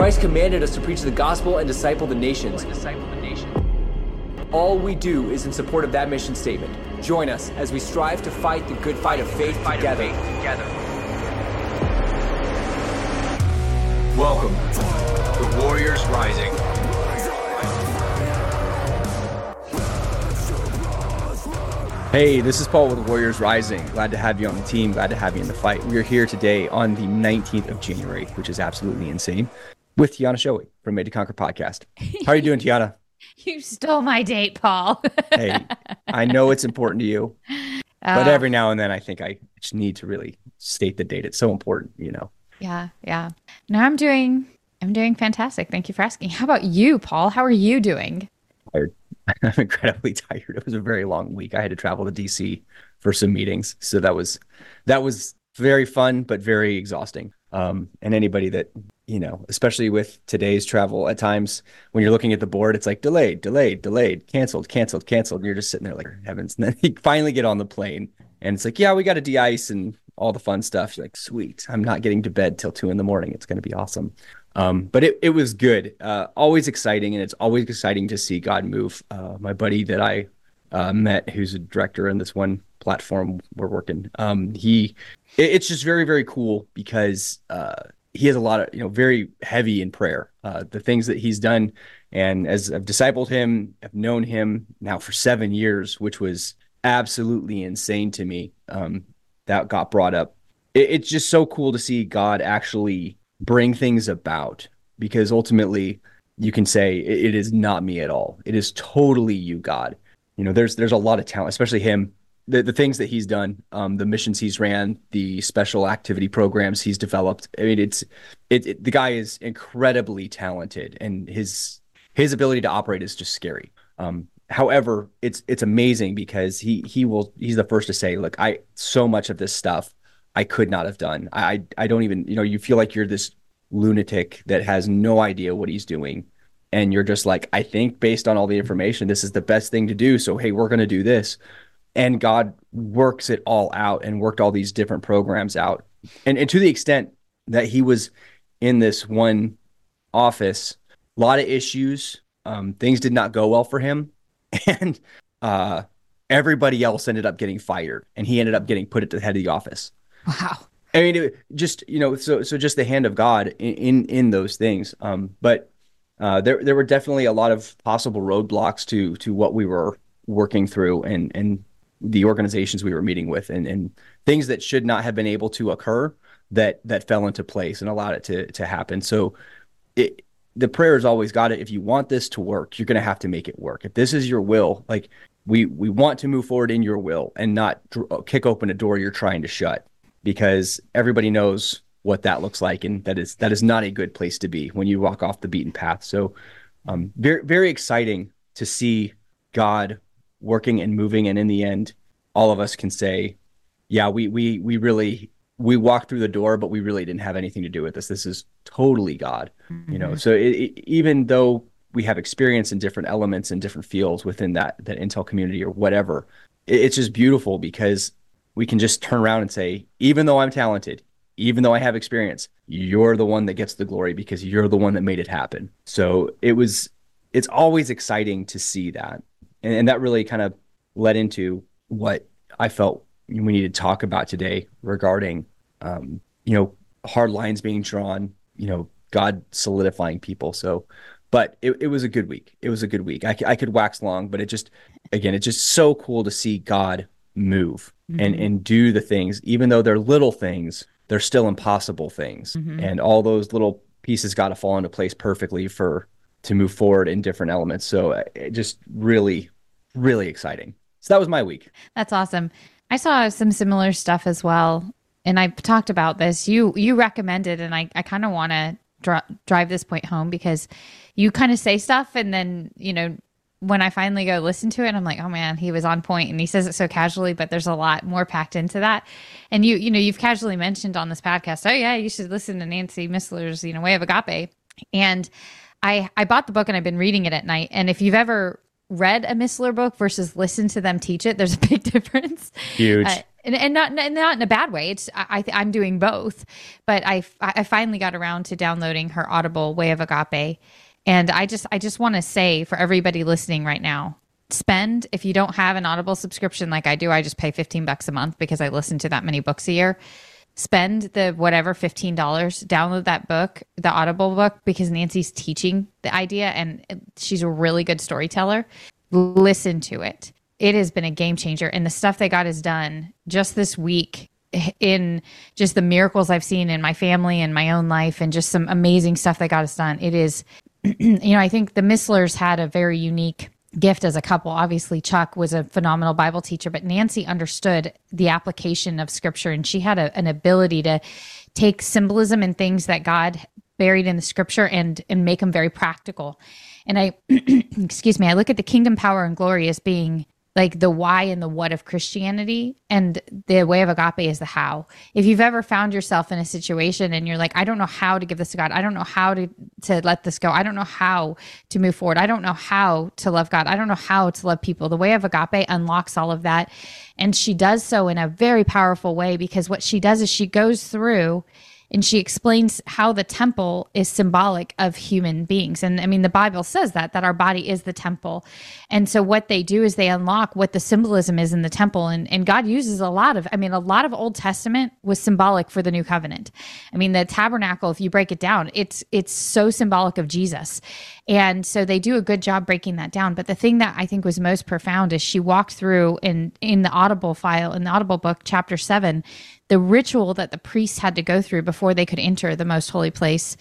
Christ commanded us to preach the gospel and disciple the nations. All we do is in support of that mission statement. Join us as we strive to fight the good fight of faith together. Welcome to Warriors Rising. Hey, this is Paul with Warriors Rising. Glad to have you on the team. Glad to have you in the fight. We are here today on the 19th of January, which is absolutely insane, with Tiana Shoei from Made to Conquer podcast. How are you doing, Tiana? You stole my date, Paul. hey, I know it's important to you, but Uh, every now and then I think I just need to really state the date. It's so important, you know. yeah, yeah. No, I'm doing I'm doing fantastic. Thank you for asking. How about you, Paul? How are you doing? Tired. I'm incredibly tired. It was a very long week. I had to travel to DC for some meetings, so that was that was very fun, but very exhausting. Um, and anybody that you know, especially with today's travel, at times when you're looking at the board, it's like delayed, delayed, delayed, canceled, canceled, canceled. And you're just sitting there like heavens. And then you finally get on the plane, and it's like, yeah, we got to de-ice and all the fun stuff. You're like, sweet. I'm not getting to bed till two in the morning. It's going to be awesome. Um, but it, it was good. Uh, always exciting, and it's always exciting to see God move. Uh, my buddy that I uh, met, who's a director in this one platform we're working, um, he it, it's just very very cool because uh, he has a lot of you know very heavy in prayer. Uh, the things that he's done, and as I've discipled him, I've known him now for seven years, which was absolutely insane to me. Um, that got brought up. It, it's just so cool to see God actually bring things about because ultimately you can say it, it is not me at all. It is totally you, God. You know, there's there's a lot of talent, especially him. The, the things that he's done, um, the missions he's ran, the special activity programs he's developed. I mean, it's it, it the guy is incredibly talented, and his his ability to operate is just scary. Um, however, it's it's amazing because he he will he's the first to say, look, I so much of this stuff I could not have done. I I, don't even you know you feel like you're this lunatic that has no idea what he's doing, and you're just like, I think based on all the information, this is the best thing to do. So hey, we're gonna do this, and God works it all out and worked all these different programs out, and and to the extent that he was in this one office, a lot of issues. Um, things did not go well for him, and uh, everybody else ended up getting fired, and he ended up getting put at the head of the office. Wow. I mean, it, just you know, so so just the hand of God in in, in those things. Um, but uh, there there were definitely a lot of possible roadblocks to to what we were working through, and and the organizations we were meeting with, and and things that should not have been able to occur that that fell into place and allowed it to to happen. So, it the prayer is always got it. If you want this to work, you're going to have to make it work. If this is your will, like we we want to move forward in your will and not dr- kick open a door you're trying to shut because everybody knows what that looks like and that is that is not a good place to be when you walk off the beaten path so um, very very exciting to see god working and moving and in the end all of us can say yeah we we we really we walked through the door but we really didn't have anything to do with this this is totally god you know mm-hmm. so it, it, even though we have experience in different elements and different fields within that that intel community or whatever it, it's just beautiful because we can just turn around and say, even though I'm talented, even though I have experience, you're the one that gets the glory because you're the one that made it happen. So it was, it's always exciting to see that. And, and that really kind of led into what I felt we needed to talk about today regarding, um, you know, hard lines being drawn, you know, God solidifying people. So, but it, it was a good week. It was a good week. I, I could wax long, but it just, again, it's just so cool to see God move and and do the things even though they're little things they're still impossible things and all those little pieces got to fall into place perfectly for to move forward in different elements so uh, it just really really exciting so that was my week That's awesome. I saw some similar stuff as well, and I talked about this. You you recommended, and I I kind of want to dr- drive this point home because you kind of say stuff, and then you know when I finally go listen to it, I'm like, oh man, he was on point, and he says it so casually, but there's a lot more packed into that. And you you know you've casually mentioned on this podcast, oh yeah, you should listen to Nancy Missler's you know Way of Agape, and I I bought the book and I've been reading it at night. And if you've ever read a Missler book versus listen to them teach it, there's a big difference. Huge. Uh, and, and not and not in a bad way. It's I, I am doing both, but I I finally got around to downloading her Audible Way of Agape, and I just I just want to say for everybody listening right now, spend if you don't have an Audible subscription like I do. I just pay fifteen bucks a month because I listen to that many books a year. Spend the whatever fifteen dollars, download that book, the Audible book, because Nancy's teaching the idea and she's a really good storyteller. Listen to it it has been a game changer. And the stuff that God has done just this week in just the miracles I've seen in my family and my own life and just some amazing stuff that God has done. It is, you know, I think the Misslers had a very unique gift as a couple. Obviously, Chuck was a phenomenal Bible teacher, but Nancy understood the application of scripture and she had a, an ability to take symbolism and things that God buried in the scripture and and make them very practical. And I excuse me, I look at the kingdom power and glory as being like the why and the what of Christianity and the way of agape is the how. If you've ever found yourself in a situation and you're like, I don't know how to give this to God. I don't know how to, to let this go. I don't know how to move forward. I don't know how to love God. I don't know how to love people. The way of agape unlocks all of that. And she does so in a very powerful way because what she does is she goes through and she explains how the temple is symbolic of human beings. And i mean the bible says that that our body is the temple. And so what they do is they unlock what the symbolism is in the temple. And, and god uses a lot of i mean a lot of old testament was symbolic for the new covenant. I mean the tabernacle if you break it down it's it's so symbolic of jesus. And so they do a good job breaking that down. But the thing that i think was most profound is she walked through in in the audible file in the audible book chapter 7 the ritual that the priests had to go through before they could enter the most holy place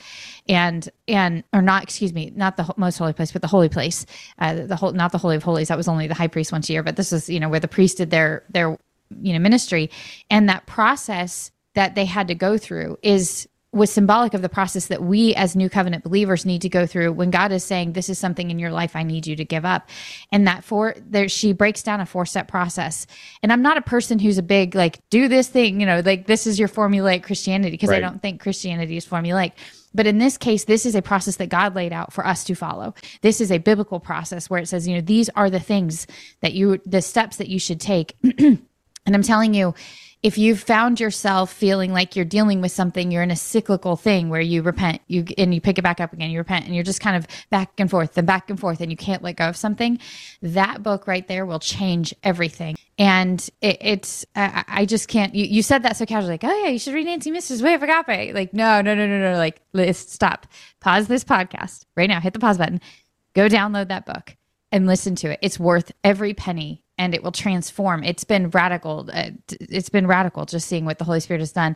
and and or not excuse me not the most holy place but the holy place uh, the whole not the holy of holies. That was only the high priest once a year but this is you know where the priest did their their you know ministry. And that process that they had to go through is was symbolic of the process that we as new covenant believers need to go through when God is saying this is something in your life I need you to give up. And that for there she breaks down a four step process. And I'm not a person who's a big like do this thing you know like this is your formulaic Christianity because right. I don't think Christianity is formulaic. But in this case this is a process that God laid out for us to follow. This is a biblical process where it says you know these are the things that you the steps that you should take and I'm telling you if you've found yourself feeling like you're dealing with something, you're in a cyclical thing where you repent, you and you pick it back up again, you repent, and you're just kind of back and forth and back and forth, and you can't let go of something. That book right there will change everything. And it, it's, I, I, just can't. You, you said that so casually, like, oh yeah, you should read Nancy Missler's Way of Agape. Like, no, no, no, no, no. Like, let's stop. Pause this podcast right now. Hit the pause button. Go download that book and listen to it. It's worth every penny and it will transform. It's been radical. Uh, it's been radical just seeing what the Holy Spirit has done.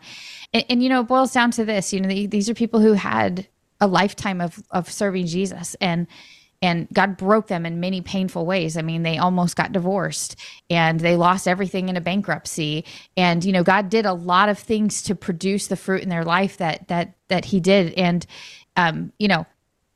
And, and you know, it boils down to this, you know, these are people who had a lifetime of, of serving Jesus and, and God broke them in many painful ways. I mean, they almost got divorced and they lost everything in a bankruptcy. And you know, God did a lot of things to produce the fruit in their life that that that He did. And um, you know,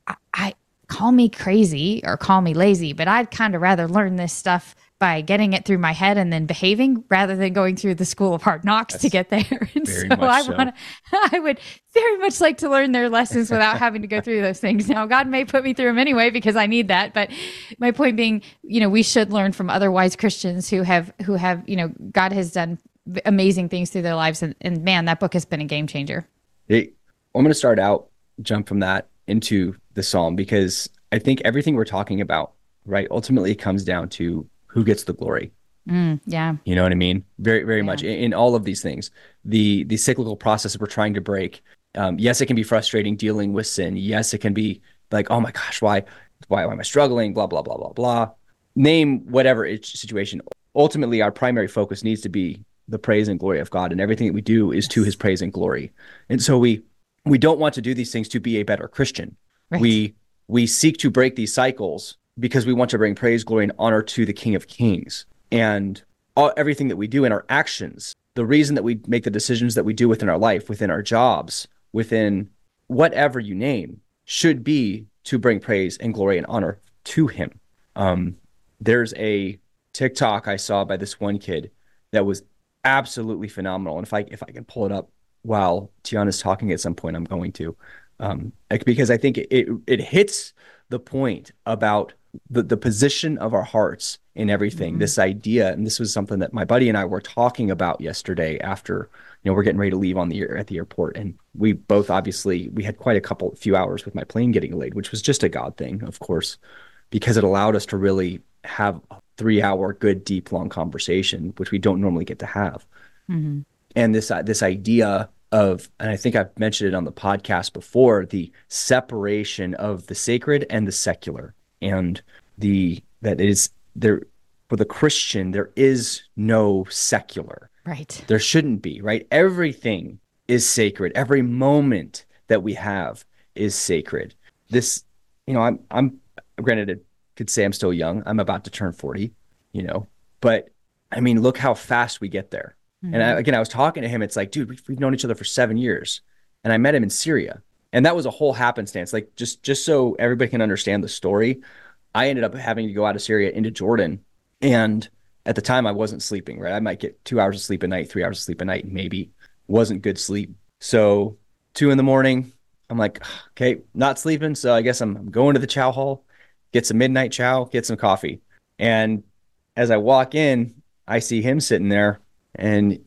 I, I call me crazy or call me lazy, but I'd kind of rather learn this stuff by getting it through my head and then behaving rather than going through the school of hard knocks That's to get there. And so I so. want I would very much like to learn their lessons without having to go through those things. Now, God may put me through them anyway because I need that. But my point being, you know, we should learn from other wise Christians who have, who have, you know, God has done amazing things through their lives. And, and man, that book has been a game changer. Hey, I'm going to start out, jump from that into the Psalm because I think everything we're talking about, right, ultimately comes down to who gets the glory. Mm, yeah. You know what I mean? Very, very yeah. much in, in, all of these things. The the cyclical process that we're trying to break. Um, yes, it can be frustrating dealing with sin. Yes, it can be like, oh my gosh, why, why, why am I struggling? Blah blah blah blah blah. Name whatever situation. Ultimately, our primary focus needs to be the praise and glory of God, and everything that we do is yes. to His praise and glory. And so we we don't want to do these things to be a better Christian. Right. We we seek to break these cycles because we want to bring praise, glory, and honor to the King of Kings. And all, everything that we do in our actions, the reason that we make the decisions that we do within our life, within our jobs, within whatever you name, should be to bring praise and glory and honor to Him. Um, there's a TikTok I saw by this one kid that was absolutely phenomenal. And if I if I can pull it up while Tiana's talking at some point, I'm going to, um, because I think it, it, it hits the point about the, the position of our hearts in everything mm-hmm. this idea and this was something that my buddy and i were talking about yesterday after you know we're getting ready to leave on the air at the airport and we both obviously we had quite a couple few hours with my plane getting delayed which was just a god thing of course because it allowed us to really have a three hour good deep long conversation which we don't normally get to have mm-hmm. and this uh, this idea of and i think i've mentioned it on the podcast before the separation of the sacred and the secular and the that is there for the Christian there is no secular. Right. There shouldn't be, right? Everything is sacred. Every moment that we have is sacred. This, you know, I'm I'm granted I could say I'm still young. I'm about to turn 40, you know. But I mean, look how fast we get there. Mm-hmm. And I, again, I was talking to him. It's like, dude, we've, we've known each other for seven years, and I met him in Syria and that was a whole happenstance. Like just just so everybody can understand the story, I ended up having to go out of Syria into Jordan, and at the time I wasn't sleeping. Right, I might get two hours of sleep a night, three hours of sleep a night, maybe wasn't good sleep. So two in the morning, I'm like, okay, not sleeping. So I guess I'm, I'm going to the chow hall, get some midnight chow, get some coffee, and as I walk in, I see him sitting there, and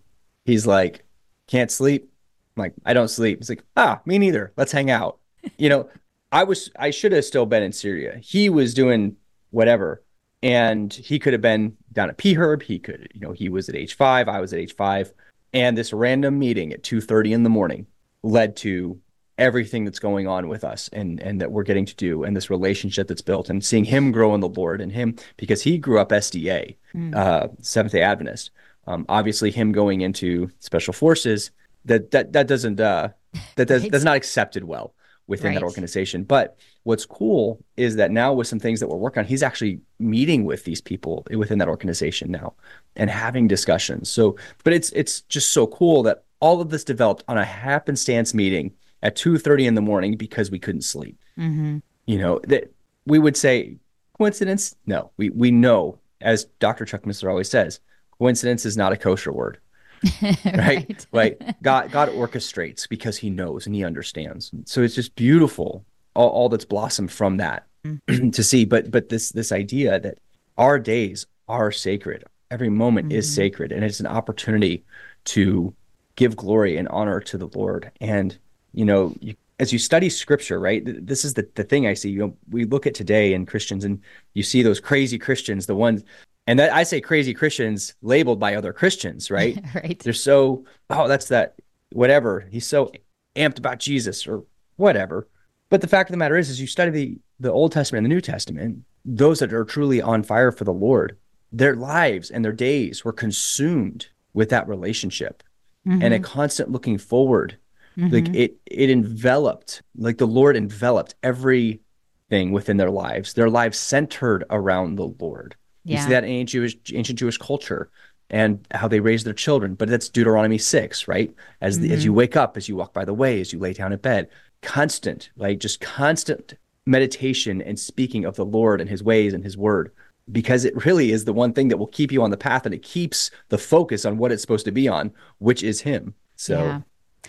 he's like, can't sleep I'm like, I don't sleep. He's like, ah, me neither. Let's hang out. you know, I was, I should have still been in Syria. He was doing whatever. And he could have been down at P Herb. He could, you know, he was at H5. I was at H5. And this random meeting at 2.30 in the morning led to everything that's going on with us and and that we're getting to do and this relationship that's built and seeing him grow in the Lord and him because he grew up SDA, mm. uh, Seventh Day Adventist. Um, obviously, him going into Special Forces that that that doesn't uh that does, right. that's not accepted well within right. that organization. But what's cool is that now with some things that we're working on, he's actually meeting with these people within that organization now and having discussions. So, but it's it's just so cool that all of this developed on a happenstance meeting at two thirty in the morning because we couldn't sleep. Mm-hmm. You know that we would say coincidence. No, we we know as Dr. Chuck Missler always says, coincidence is not a kosher word. right? right? Like God, God orchestrates because He knows and He understands. So it's just beautiful, all, all that's blossomed from that mm-hmm. to see. But but this this idea that our days are sacred, every moment mm-hmm. is sacred, and it's an opportunity to give glory and honor to the Lord. And you know, you, as you study Scripture, right? This is the the thing I see. You know, we look at today in Christians, and you see those crazy Christians, the ones and that I say crazy Christians labeled by other Christians, right? right. They're so, oh, that's that, whatever. He's so amped about Jesus or whatever. But the fact of the matter is, is you study the, the Old Testament and the New Testament, those that are truly on fire for the Lord, their lives and their days were consumed with that relationship mm-hmm. and a constant looking forward. Mm-hmm. Like it, it enveloped, like the Lord enveloped everything within their lives. Their lives centered around the Lord. Yeah. You see that in ancient Jewish, ancient Jewish culture and how they raise their children. But that's Deuteronomy 6, right? As, mm-hmm. as you wake up, as you walk by the way, as you lay down in bed, constant, like just constant meditation and speaking of the Lord and his ways and his word. Because it really is the one thing that will keep you on the path and it keeps the focus on what it's supposed to be on, which is him. So yeah.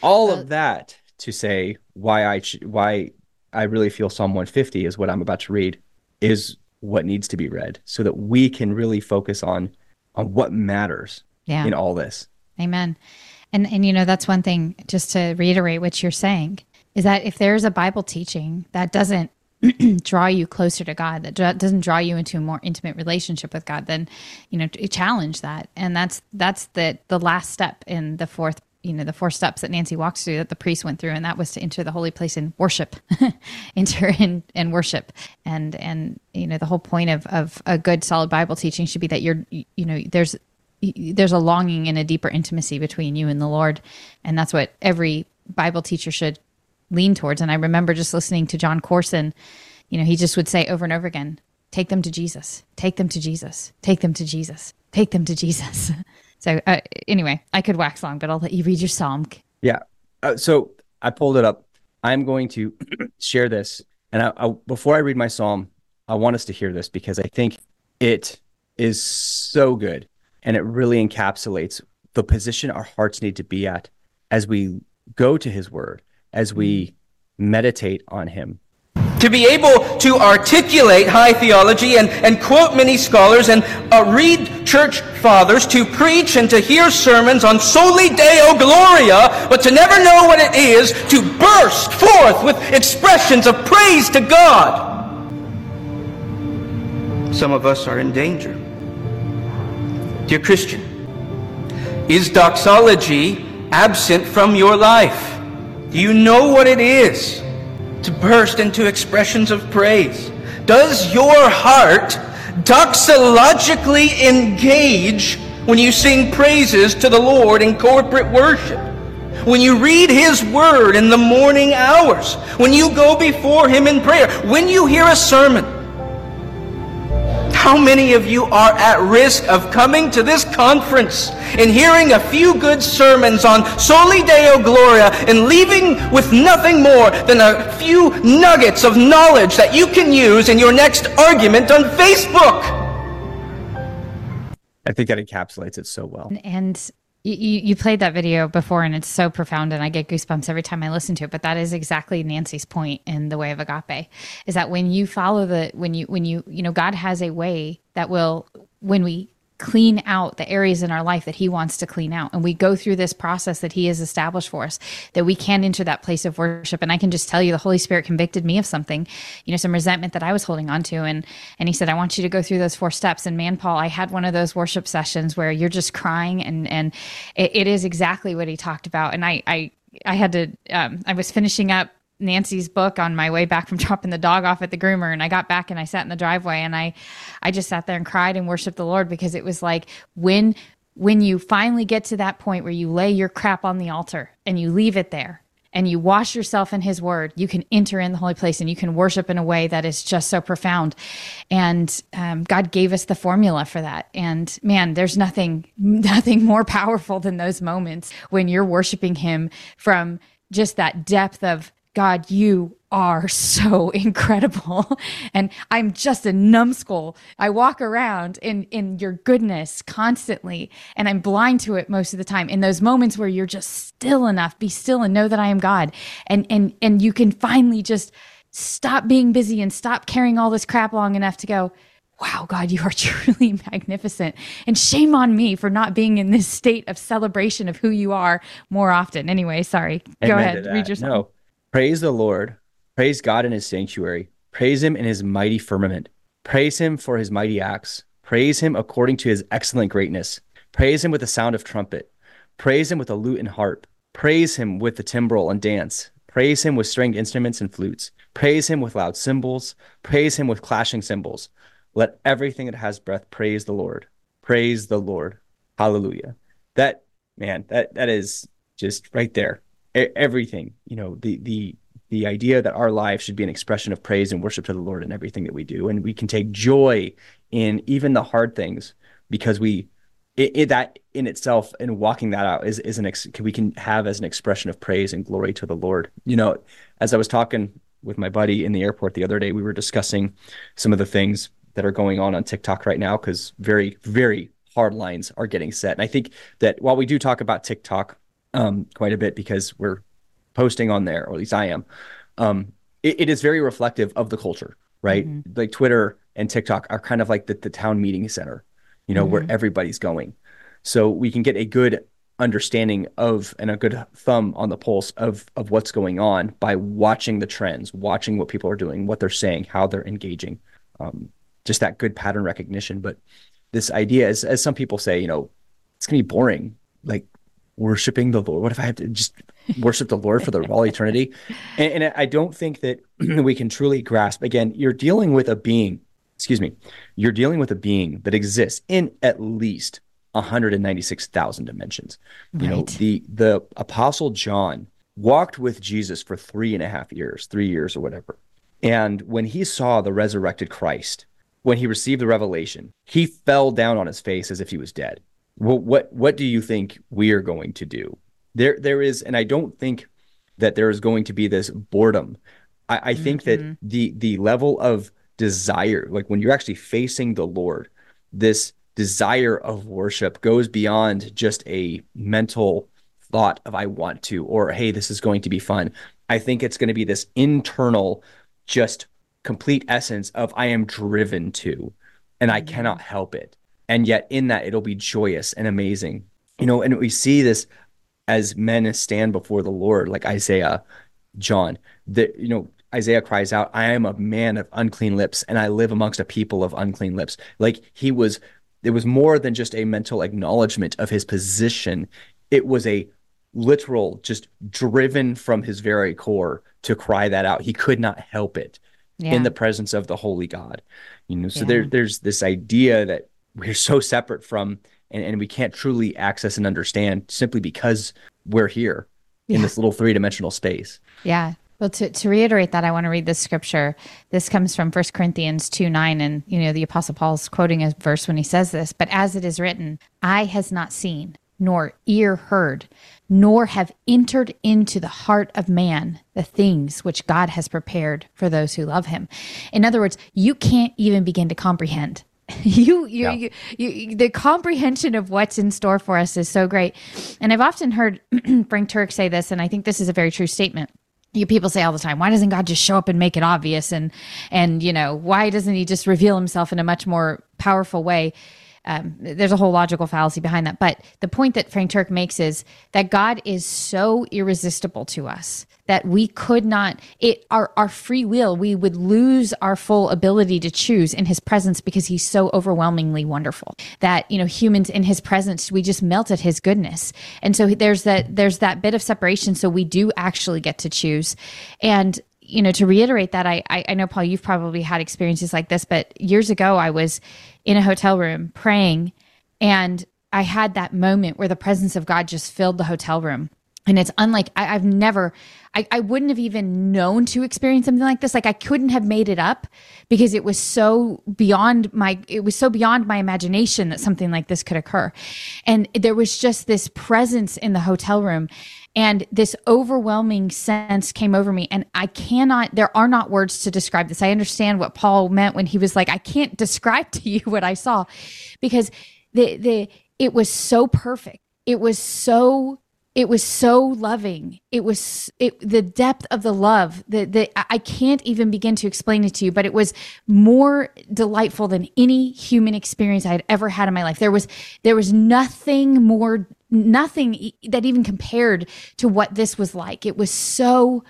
all uh, of that to say why I why I really feel Psalm 150 is what I'm about to read is what needs to be read so that we can really focus on on what matters yeah. in all this. Amen. And and you know that's one thing just to reiterate what you're saying is that if there's a Bible teaching that doesn't draw you closer to God, that doesn't draw you into a more intimate relationship with God, then you know challenge that. And that's that's the the last step in the fourth you know the four steps that Nancy walks through that the priest went through, and that was to enter the holy place and worship, enter in and worship, and and you know the whole point of of a good solid Bible teaching should be that you're you know there's there's a longing and a deeper intimacy between you and the Lord, and that's what every Bible teacher should lean towards. And I remember just listening to Jon Courson, you know, he just would say over and over again, "Take them to Jesus, take them to Jesus, take them to Jesus, take them to Jesus." So uh, anyway, I could wax long, but I'll let you read your psalm. Yeah. Uh, so I pulled it up. I'm going to share this, and I, I, before I read my psalm, I want us to hear this because I think it is so good, and it really encapsulates the position our hearts need to be at as we go to His Word, as we meditate on Him. To be able to articulate high theology and, and quote many scholars and uh, read church fathers, to preach and to hear sermons on soli deo gloria, but to never know what it is to burst forth with expressions of praise to God. Some of us are in danger. Dear Christian, is doxology absent from your life? Do you know what it is? To burst into expressions of praise? Does your heart doxologically engage when you sing praises to the Lord in corporate worship? When you read His Word in the morning hours? When you go before Him in prayer? When you hear a sermon? How many of you are at risk of coming to this conference and hearing a few good sermons on Soli Deo Gloria and leaving with nothing more than a few nuggets of knowledge that you can use in your next argument on Facebook? I think that encapsulates it so well. And you, you played that video before and it's so profound and I get goosebumps every time I listen to it. But that is exactly Nancy's point in the way of agape is that when you follow the, when you, when you, you know, God has a way that will, when we clean out the areas in our life that he wants to clean out. And we go through this process that he has established for us that we can enter that place of worship. And i can just tell you the holy spirit convicted me of something you know some resentment that i was holding on to and and he said i want you to go through those four steps. And man paul i had one of those worship sessions where you're just crying and and it, it is exactly what he talked about. And i i I had to, um, I was finishing up Nancy's book on my way back from dropping the dog off at the groomer and I got back and I sat in the driveway and I I just sat there and cried and worshiped the Lord because it was like when when you finally get to that point where you lay your crap on the altar and you leave it there and you wash yourself in his word, you can enter in the holy place and you can worship in a way that is just so profound. And um, God gave us the formula for that. And man, there's nothing, nothing more powerful than those moments when you're worshiping him from just that depth of God, you are so incredible. And I'm just a numbskull. I walk around in, in your goodness constantly, and I'm blind to it most of the time. In those moments where you're just still enough, be still and know that I am God. And and and you can finally just stop being busy and stop carrying all this crap long enough to go, wow, God, you are truly magnificent. And shame on me for not being in this state of celebration of who you are more often. Anyway, sorry. Go ahead. Read yourself. No. Praise the Lord. Praise God in his sanctuary. Praise him in his mighty firmament. Praise him for his mighty acts. Praise him according to his excellent greatness. Praise him with the sound of trumpet. Praise him with a lute and harp. Praise him with the timbrel and dance. Praise him with stringed instruments and flutes. Praise him with loud cymbals. Praise him with clashing cymbals. Let everything that has breath praise the Lord. Praise the Lord. Hallelujah. That man, that that is just right there everything you know the the the idea that our life should be an expression of praise and worship to the lord in everything that we do. And we can take joy in even the hard things because we it, it, that in itself and walking that out is is an ex, we can have as an expression of praise and glory to the lord. You know as i was talking with my buddy in the airport the other day we were discussing some of the things that are going on on tiktok right now because very very hard lines are getting set. And i think that while we do talk about tiktok um, quite a bit because we're posting on there, or at least I am. Um, it, it is very reflective of the culture, right? Mm-hmm. Like Twitter and TikTok are kind of like the, the town meeting center, you know, mm-hmm. where everybody's going. So we can get a good understanding of and a good thumb on the pulse of of what's going on by watching the trends, watching what people are doing, what they're saying, how they're engaging. Um, just that good pattern recognition. But this idea, as as some people say, you know, it's gonna be boring. Like worshiping the Lord? What if I have to just worship the Lord for the all eternity? And, and I don't think that we can truly grasp. Again, you're dealing with a being. Excuse me. You're dealing with a being that exists in at least 196,000 dimensions. Right. You know, the the Apostle John walked with Jesus for three and a half years, three years or whatever. And when he saw the resurrected Christ, when he received the revelation, he fell down on his face as if he was dead well, what what do you think we are going to do? There there is, and I don't think that there is going to be this boredom. I, I mm-hmm. think that mm-hmm. the the level of desire, like when you're actually facing the Lord, this desire of worship goes beyond just a mental thought of I want to or hey, this is going to be fun. I think it's going to be this internal just complete essence of I am driven to and I cannot help it. And yet in that it'll be joyous and amazing. You know, and we see this as men stand before the Lord, like Isaiah, John, that you know, Isaiah cries out, I am a man of unclean lips, and I live amongst a people of unclean lips. Like he was, it was more than just a mental acknowledgement of his position. It was a literal, just driven from his very core to cry that out. He could not help it Yeah. in the presence of the holy God. You know, so Yeah. there there's this idea that we're so separate from and, and we can't truly access and understand simply because we're here in this little three-dimensional space. Yeah. Well, to, to reiterate that, I want to read this scripture. This comes from 1 Corinthians 2 9. And, you know, the Apostle Paul's quoting a verse when he says this. But as it is written, eye has not seen, nor ear heard, nor have entered into the heart of man the things which God has prepared for those who love him. In other words, you can't even begin to comprehend. You, you, Yeah. you, you, the comprehension of what's in store for us is so great. And I've often heard Frank Turek say this, and I think this is a very true statement you people say all the time why doesn't god just show up and make it obvious and and you know why doesn't he just reveal himself in a much more powerful way um, there's a whole logical fallacy behind that. But the point that frank turek makes is that god is so irresistible to us that we could not it our, our free will we would lose our full ability to choose in his presence because he's so overwhelmingly wonderful that you know humans in his presence we just melt at his goodness. And so there's that there's that bit of separation. So we do actually get to choose. And you know to reiterate that I, I i know paul you've probably had experiences like this but years ago i was in a hotel room praying and i had that moment where the presence of god just filled the hotel room. And it's unlike I, i've never I, I wouldn't have even known to experience something like this. Like i couldn't have made it up because it was so beyond my it was so beyond my imagination that something like this could occur. And there was just this presence in the hotel room and this overwhelming sense came over me. And i cannot there are not words to describe this. I understand what paul meant when he was like i can't describe to you what i saw because the the it was so perfect. It was so it was so loving. It was it the depth of the love that the I- i can't even begin to explain it to you but it was more delightful than any human experience i had ever had in my life. There was there was nothing more nothing that even compared to what this was like. It was so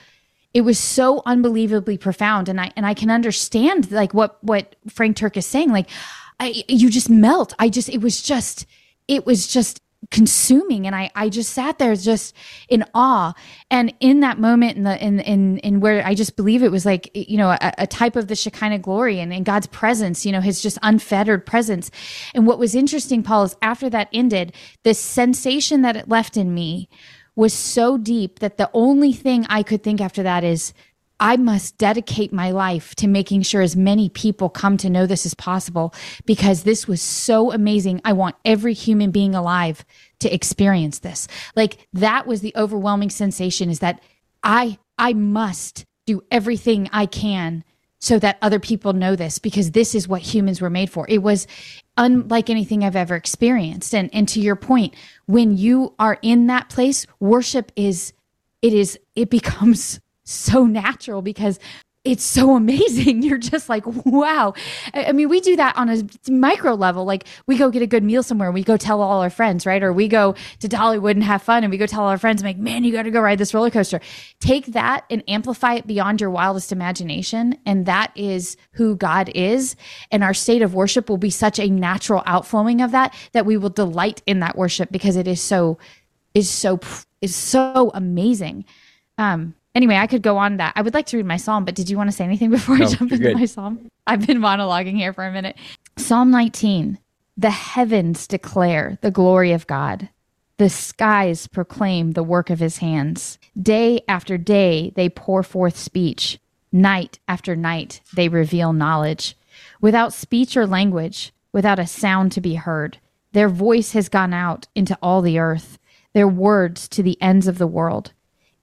it was so unbelievably profound. And i and i can understand like what what frank turek is saying. Like i you just melt. I just it was just it was just consuming and i i just sat there just in awe. And in that moment in the in in in where i just believe it was like you know a, a type of the shekinah glory and in god's presence you know his just unfettered presence. And what was interesting paul is after that ended the sensation that it left in me was so deep that the only thing I could think after that is I must dedicate my life to making sure as many people come to know this as possible because this was so amazing. I want every human being alive to experience this. Like that was the overwhelming sensation is that I I must do everything I can so that other people know this because this is what humans were made for. It was unlike anything I've ever experienced. And and to your point, when you are in that place, worship is it is it becomes so natural because it's so amazing. You're just like, wow. I mean, we do that on a micro level. Like we go get a good meal somewhere, we go tell all our friends, right? Or we go to Dollywood and have fun and we go tell our friends, like, man, you got to go ride this roller coaster. Take that and amplify it beyond your wildest imagination. And that is who God is. And our state of worship will be such a natural outflowing of that, that we will delight in that worship because it is so, is so, is so amazing. Um, anyway, I could go on that. I would like to read my psalm, but did you want to say anything before No, I jump into good. my psalm? I've been monologuing here for a minute. Psalm 19 The heavens declare the glory of God, the skies proclaim the work of his hands. Day after day, they pour forth speech. Night after night, they reveal knowledge. Without speech or language, without a sound to be heard, their voice has gone out into all the earth, their words to the ends of the world.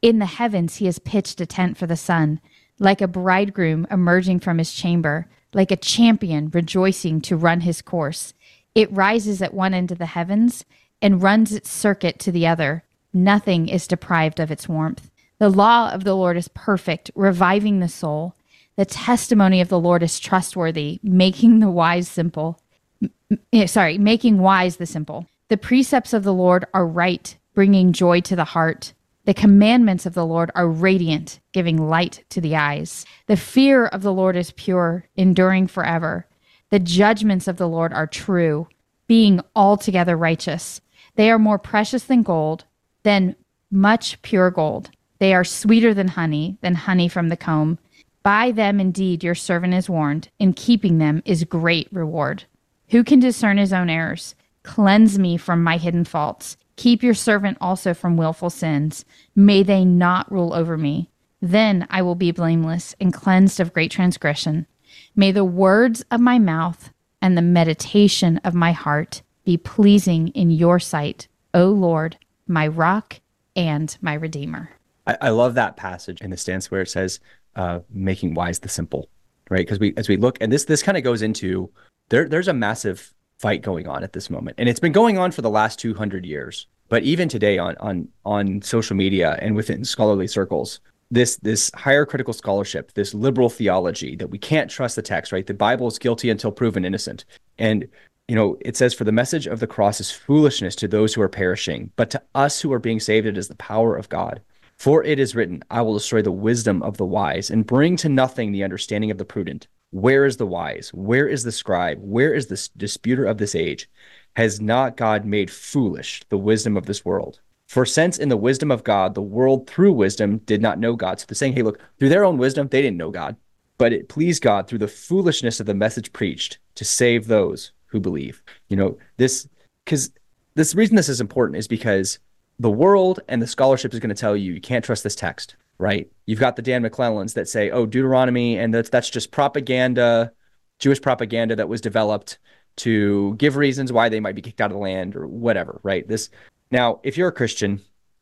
In the heavens, he has pitched a tent for the sun, like a bridegroom emerging from his chamber, like a champion rejoicing to run his course. It rises at one end of the heavens and runs its circuit to the other. Nothing is deprived of its warmth. The law of the Lord is perfect, reviving the soul. The testimony of the Lord is trustworthy, making the wise simple. M- eh, sorry, making wise the simple. The precepts of the Lord are right, bringing joy to the heart. The commandments of the Lord are radiant, giving light to the eyes. The fear of the Lord is pure, enduring forever. The judgments of the Lord are true, being altogether righteous. They are more precious than gold, than much pure gold. They are sweeter than honey, than honey from the comb. By them indeed your servant is warned. In keeping them is great reward. Who can discern his own errors? Cleanse me from my hidden faults. Keep your servant also from wilful sins. May they not rule over me. Then I will be blameless and cleansed of great transgression. May the words of my mouth and the meditation of my heart be pleasing in your sight, O Lord, my rock and my redeemer. I, I love that passage in the stance where it says, uh, making wise the simple, right? Because we, as we look, and this, this kind of goes into there, there's a massive fight going on at this moment. And it's been going on for the last 200 years. But even today on, on, on social media and within scholarly circles, this this higher critical scholarship, this liberal theology that we can't trust the text, right? The Bible is guilty until proven innocent. And you know, it says, For the message of the cross is foolishness to those who are perishing, but to us who are being saved, it is the power of God. For it is written, I will destroy the wisdom of the wise and bring to nothing the understanding of the prudent. Where is the wise? Where is the scribe? Where is the disputer of this age? Has not God made foolish the wisdom of this world? For since in the wisdom of God, the world through wisdom did not know God. So they're saying, hey, look, through their own wisdom, they didn't know God. But it pleased God through the foolishness of the message preached to save those who believe. You know, this because this reason this is important is because the world and the scholarship is going to tell you you can't trust this text, right? You've got the Dan McClellans that say, "Oh, Deuteronomy," and that's that's just propaganda, Jewish propaganda that was developed to give reasons why they might be kicked out of the land or whatever, right? This now, if you're a Christian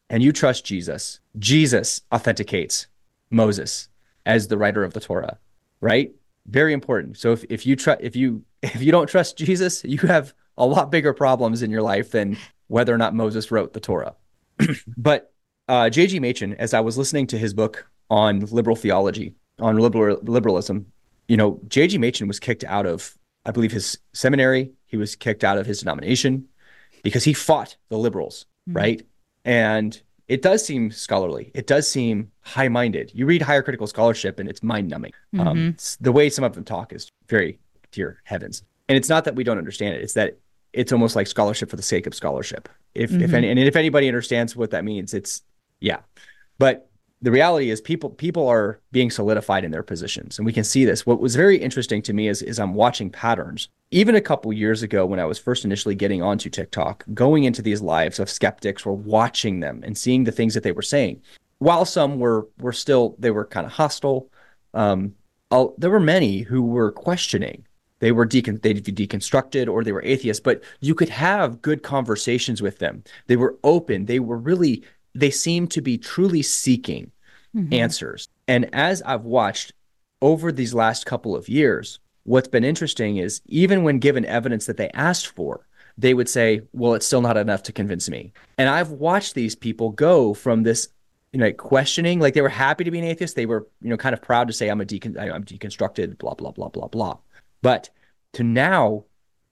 and you trust Jesus, Jesus authenticates Moses as the writer of the Torah, right? Very important. So if, if you try if you if you don't trust Jesus, you have a lot bigger problems in your life than whether or not Moses wrote the Torah. but uh, J.G. Machen, as I was listening to his book on liberal theology, on liberal, liberalism, you know, J.G. Machen was kicked out of, I believe, his seminary. He was kicked out of his denomination because he fought the liberals, mm-hmm. right? And it does seem scholarly. It does seem high minded. You read higher critical scholarship and it's mind numbing. Um, mm-hmm. Um, the way some of them talk is very dear heavens. And it's not that we don't understand it; it's that it's almost like scholarship for the sake of scholarship. If mm-hmm. if any, and if anybody understands what that means, it's yeah. But the reality is people people are being solidified in their positions and we can see this. What was very interesting to me is, is i'm watching patterns. Even a couple years ago when i was first initially getting onto tiktok going into these lives of skeptics were watching them and seeing the things that they were saying. While some were were still they were kind of hostile um, there were many who were questioning. They were decon- they'd be deconstructed or they were atheists but you could have good conversations with them. They were open. They were really they seem to be truly seeking mm-hmm. answers. And as i've watched over these last couple of years what's been interesting is even when given evidence that they asked for they would say well it's still not enough to convince me. And i've watched these people go from this you know questioning like they were happy to be an atheist. They were you know kind of proud to say i'm a decon- i'm deconstructed blah blah blah blah blah. But to now,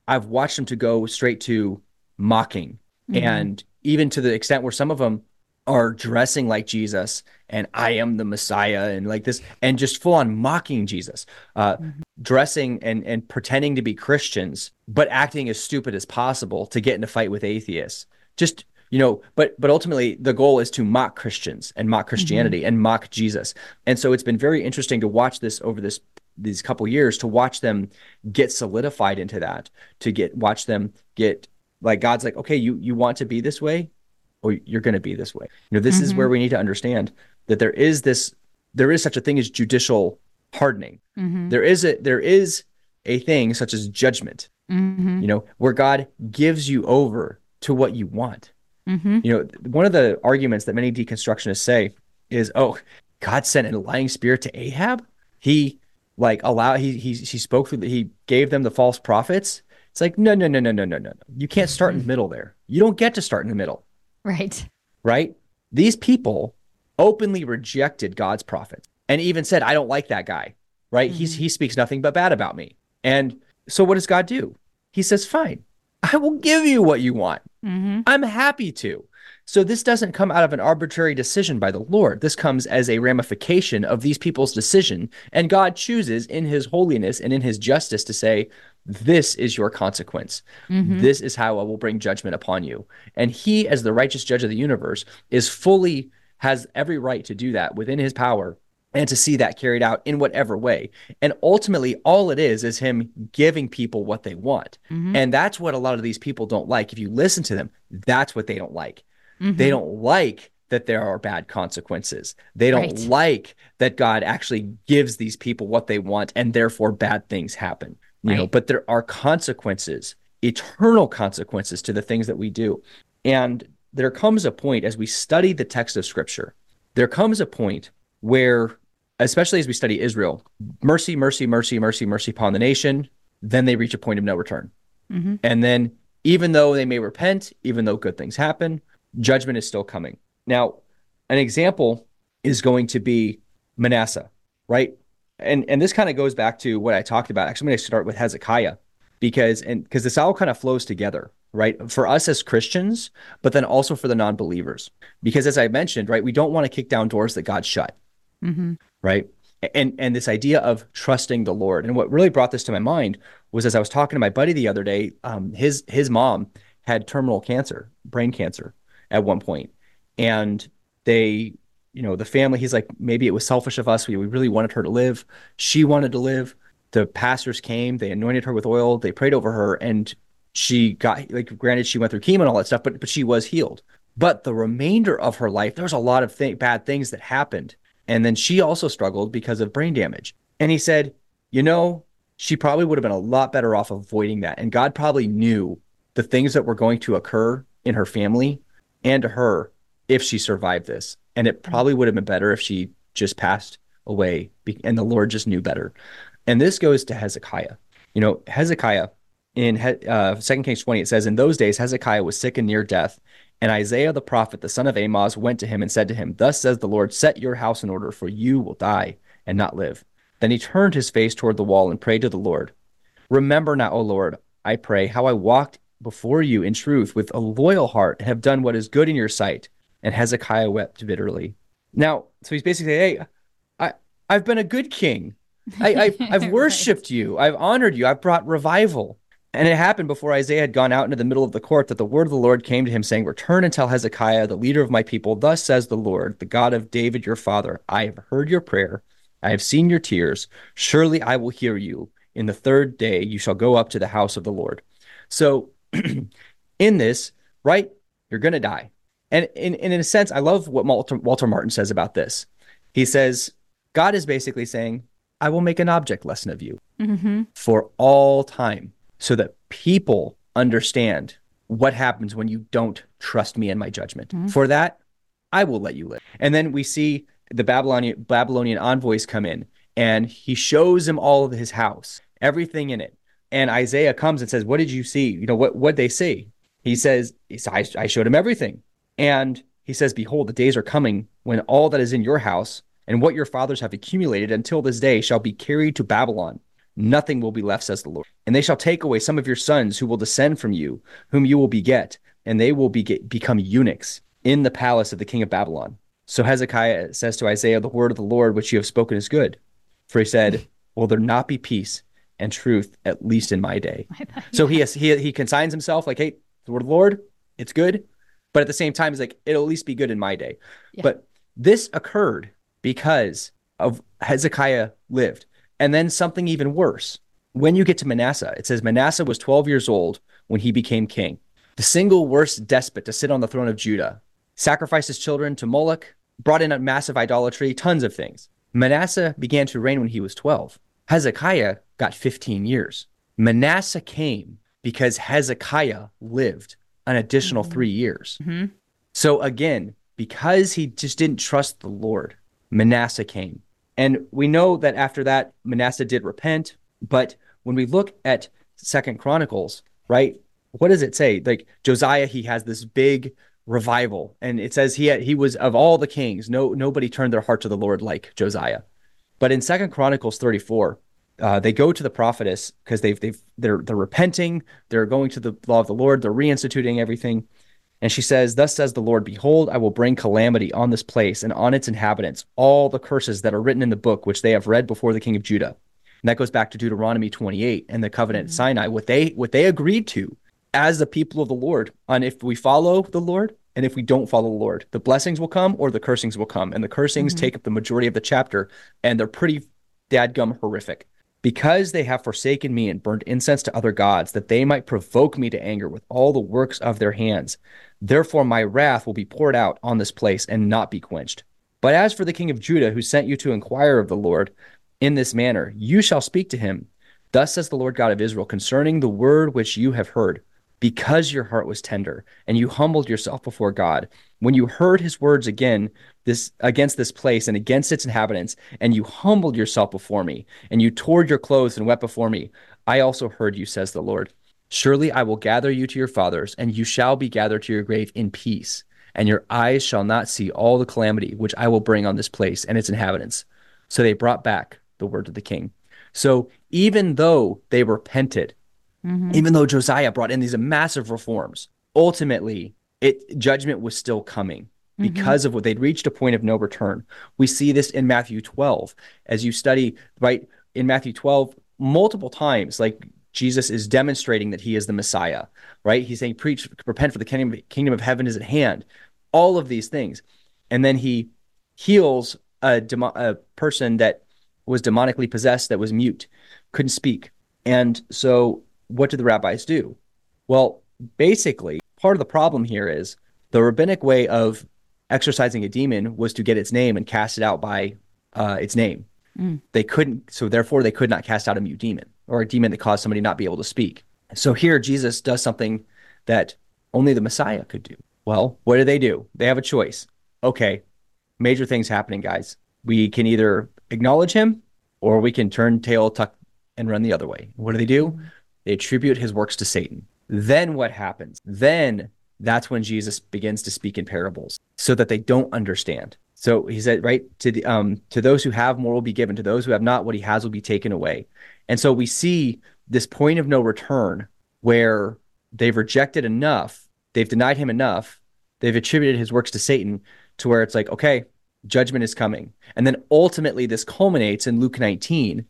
I've watched them to go straight to mocking. Mm-hmm. and even to the extent where some of them are dressing like Jesus and I am the Messiah and like this and just full on mocking Jesus, uh, mm-hmm. dressing and and pretending to be Christians but acting as stupid as possible to get in a fight with atheists. Just you know, but but ultimately the goal is to mock Christians and mock Christianity mm-hmm. and mock Jesus. And so it's been very interesting to watch this over this these couple years to watch them get solidified into that to get watch them get like god's like okay you you want to be this way or you're going to be this way you know this mm-hmm. is where mm-hmm. we need to understand that there is this there is such a thing as judicial hardening mm-hmm. there is a there is a thing such as judgment mm-hmm. you know where god gives you over to what you want mm-hmm. you know one of the arguments that many deconstructionists say is oh god sent a lying spirit to ahab he like allow he he he spoke through the, he gave them the false prophets. It's like no no no no no no no. You can't start in the middle there. You don't get to start in the middle. Right. Right? These people openly rejected God's prophets and even said I don't like that guy. right? He's mm-hmm. he speaks nothing but bad about me. And so what does God do? He says, "Fine. I will give you what you want. Mm-hmm. I'm happy to." So this doesn't come out of an arbitrary decision by the Lord. This comes as a ramification of these people's decision, and God chooses in his holiness and in his justice to say, this is your consequence. Mm-hmm. This is how I will bring judgment upon you. And he as the righteous judge of the universe is fully has every right to do that within his power and to see that carried out in whatever way. And ultimately, all it is is him giving people what they want. Mm-hmm. And that's what a lot of these people don't like. If you listen to them, that's what they don't like. Mm-hmm. They don't like that there are bad consequences. They don't Right. like that God actually gives these people what they want and therefore bad things happen. You know, but there are consequences, eternal consequences to the things that we do. And there comes a point as we study the text of scripture, there comes a point where, especially as we study Israel, mercy, mercy, mercy, mercy, mercy upon the nation, then they reach a point of no return. Mm-hmm. And then, even though they may repent, even though good things happen, judgment is still coming. Now, an example is going to be Manasseh, right? And and this kind of goes back to what I talked about. Actually, I'm going to start with Hezekiah because and because this all kind of flows together, right? For us as Christians, but then also for the non-believers. Because as I mentioned, right, we don't want to kick down doors that God shut right and and this idea of trusting the lord and what really brought this to my mind was as i was talking to my buddy the other day um, his his mom had terminal cancer brain cancer at one point and they you know the family he's like maybe it was selfish of us. We, we really wanted her to live. She wanted to live. The pastors came they anointed her with oil they prayed over her and she got like granted she went through chemo and all that stuff but but she was healed. But the remainder of her life there was a lot of th- bad things that happened. And then she also struggled because of brain damage. And he said you know she probably would have been a lot better off avoiding that. And god probably knew the things that were going to occur in her family and to her if she survived this and it probably would have been better if she just passed away and the lord just knew better and this goes to hezekiah you know hezekiah in uh, 2 Kings 20, it says, In those days, Hezekiah was sick and near death. And Isaiah the prophet, the son of Amoz, went to him and said to him, Thus says the Lord, set your house in order, for you will die and not live. Then he turned his face toward the wall and prayed to the Lord. Remember now, O Lord, I pray, how I walked before you in truth with a loyal heart and have done what is good in your sight. And Hezekiah wept bitterly. Now, so he's basically Hey, I, I've been a good king. I, I, I've Right. worshiped you. I've honored you. I've brought revival. And it happened before Isaiah had gone out into the middle of the court that the word of the Lord came to him, saying, Return and tell Hezekiah, the leader of my people, Thus says the Lord, the God of David your father, I have heard your prayer. I have seen your tears. Surely I will hear you. In the third day you shall go up to the house of the Lord. So, in this, right, you're going to die. And in, in a sense, I love what Walter, Walter Martin says about this. He says, God is basically saying, I will make an object lesson of you mm-hmm. for all time so that people understand what happens when you don't trust me and my judgment. Mm-hmm. For that, I will let you live. And then we see the Babylonian Babylonian envoys come in and he shows him all of his house, everything in it. And Isaiah comes and says, What did you see? You know, what what they see? He says, he says, I, I showed him everything. And he says, Behold, the days are coming when all that is in your house and what your fathers have accumulated until this day shall be carried to Babylon. Nothing will be left, says the Lord. And they shall take away some of your sons who will descend from you, whom you will beget, and they will beget, become eunuchs in the palace of the king of Babylon. So Hezekiah says to Isaiah, The word of the Lord which you have spoken is good. For he said, Will there not be peace and truth, at least in my day? So he, has, he, he consigns himself, like, Hey, the word of the Lord, it's good. But at the same time, it's like, It'll at least be good in my day. But this occurred because of Hezekiah lived. And then something even worse. When you get to Manasseh, it says Manasseh was 12 years old when he became king. The single worst despot to sit on the throne of Judah, sacrificed his children to Moloch, brought in a massive idolatry, tons of things. Manasseh began to reign when he was 12. Hezekiah got 15 years. Manasseh came because Hezekiah lived an additional mm-hmm. three years. Mm-hmm. So again, because he just didn't trust the Lord, Manasseh came. And we know that after that, Manasseh did repent. But when we look at Second Chronicles, right, what does it say? Like Josiah, he has this big revival, and it says he had, he was of all the kings, no nobody turned their heart to the Lord like Josiah. But in Second Chronicles 34, uh, they go to the prophetess because they've they've they're they're repenting, they're going to the law of the Lord, they're reinstituting everything. And she says, Thus says the Lord, Behold, I will bring calamity on this place and on its inhabitants, all the curses that are written in the book which they have read before the king of Judah. And that goes back to Deuteronomy 28 and the covenant mm-hmm. at Sinai, what they what they agreed to as the people of the Lord on if we follow the Lord and if we don't follow the Lord, the blessings will come or the cursings will come. And the cursings mm-hmm. take up the majority of the chapter, and they're pretty dadgum horrific. Because they have forsaken me and burned incense to other gods, that they might provoke me to anger with all the works of their hands. Therefore, my wrath will be poured out on this place and not be quenched. But as for the king of Judah, who sent you to inquire of the Lord in this manner, you shall speak to him. Thus says the Lord God of Israel concerning the word which you have heard because your heart was tender and you humbled yourself before God. When you heard his words again, this against this place and against its inhabitants, and you humbled yourself before me, and you tore your clothes and wept before me, I also heard you, says the Lord. Surely I will gather you to your fathers, and you shall be gathered to your grave in peace, and your eyes shall not see all the calamity which I will bring on this place and its inhabitants. So they brought back the word of the king. So even though they repented Mm-hmm. Even though Josiah brought in these massive reforms, ultimately, it judgment was still coming mm-hmm. because mm-hmm. of what they'd reached a point of no return. We see this in Matthew 12 as you study right in Matthew 12 multiple times like Jesus is demonstrating that he is the Messiah, right? He's saying preach repent for the kingdom kingdom of heaven is at hand. All of these things. And then he heals a, demo- a person that was demonically possessed that was mute, couldn't speak. And so what did the rabbis do? Well, basically, part of the problem here is the rabbinic way of exorcising a demon was to get its name and cast it out by uh, its name. Mm. They couldn't, so therefore, they could not cast out a mute demon or a demon that caused somebody not be able to speak. So here, Jesus does something that only the Messiah could do. Well, what do they do? They have a choice. Okay, major things happening, guys. We can either acknowledge him or we can turn tail, tuck, and run the other way. What do they do? They attribute his works to Satan. Then what happens? Then that's when Jesus begins to speak in parables so that they don't understand. So he said, right, to the um to those who have more will be given, to those who have not, what he has will be taken away. And so we see this point of no return where they've rejected enough, they've denied him enough, they've attributed his works to Satan to where it's like, okay, judgment is coming. And then ultimately this culminates in Luke 19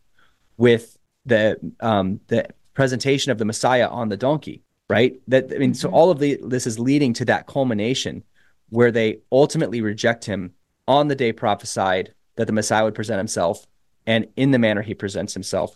with the um the presentation of the Messiah on the donkey, right? That I mean, mm-hmm. so all of the this is leading to that culmination where they ultimately reject him on the day prophesied that the Messiah would present himself and in the manner he presents himself.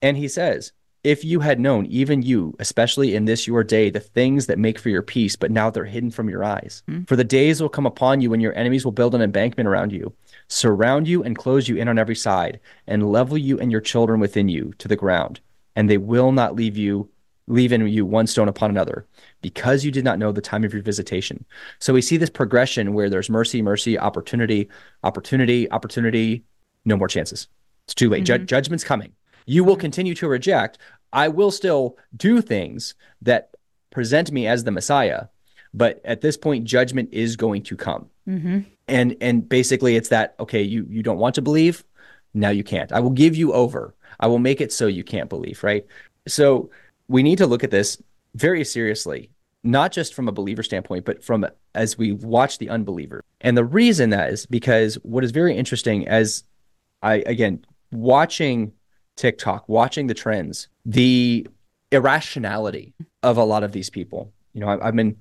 And he says, if you had known, even you, especially in this your day, the things that make for your peace, but now they're hidden from your eyes. Mm-hmm. For the days will come upon you when your enemies will build an embankment around you, surround you and close you in on every side, and level you and your children within you to the ground and they will not leave you leave in you one stone upon another because you did not know the time of your visitation. So we see this progression where there's mercy, mercy, opportunity, opportunity, opportunity, no more chances. It's too late. Mm-hmm. Ju- judgment's coming. You will continue to reject. I will still do things that present me as the Messiah, but at this point, judgment is going to come. Mm-hmm. And and basically, it's that okay. You you don't want to believe, now you can't. I will give you over I will make it so you can't believe, right? So we need to look at this very seriously, not just from a believer standpoint, but from as we watch the unbeliever. And the reason that is because what is very interesting as I again watching TikTok, watching the trends, the irrationality of a lot of these people. You know, I, have been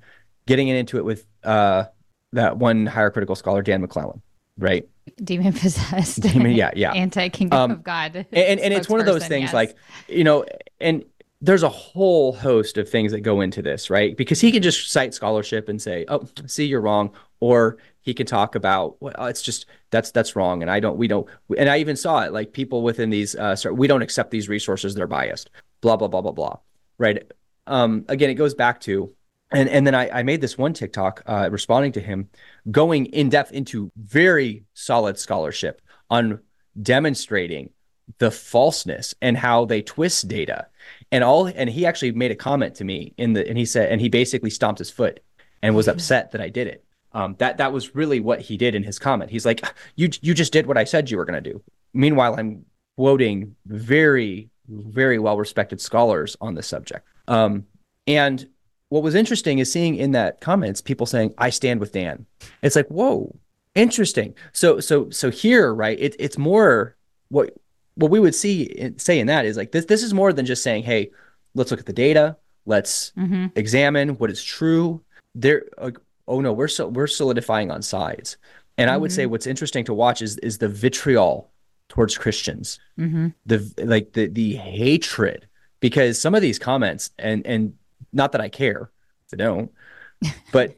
getting into it with uh, that one higher critical scholar, Dan McClellan, right? Demon possessed demon, yeah yeah. anti-kingdom um, of god and, and it's one of those things yes. like you know and there's a whole host of things that go into this right? Because he can just cite scholarship and say oh see you're wrong or he can talk about well it's just that's that's wrong and i don't we don't and i even saw it like people within these uh we don't accept these resources they're biased blah blah blah blah blah right? Um again it goes back to and and then I, I made this one TikTok uh, responding to him, going in depth into very solid scholarship on demonstrating the falseness and how they twist data, and all. And he actually made a comment to me in the and he said and he basically stomped his foot and was upset that I did it. Um, that that was really what he did in his comment. He's like, "You you just did what I said you were going to do." meanwhile, I'm quoting very, very well respected scholars on this subject. Um, and what was interesting is seeing in that comments people saying, I stand with Dan. It's like, whoa, interesting. So, so, so here, right, it, it's more what, what we would see say in that is like this, this is more than just saying, Hey, let's look at the data. Let's Mm-hmm. examine what is true. There, uh, oh no, we're so we're solidifying on sides. And I would say what's interesting to watch is is the vitriol towards Christians, Mm-hmm. the like the the hatred, because some of these comments and and not that I care, I don't, but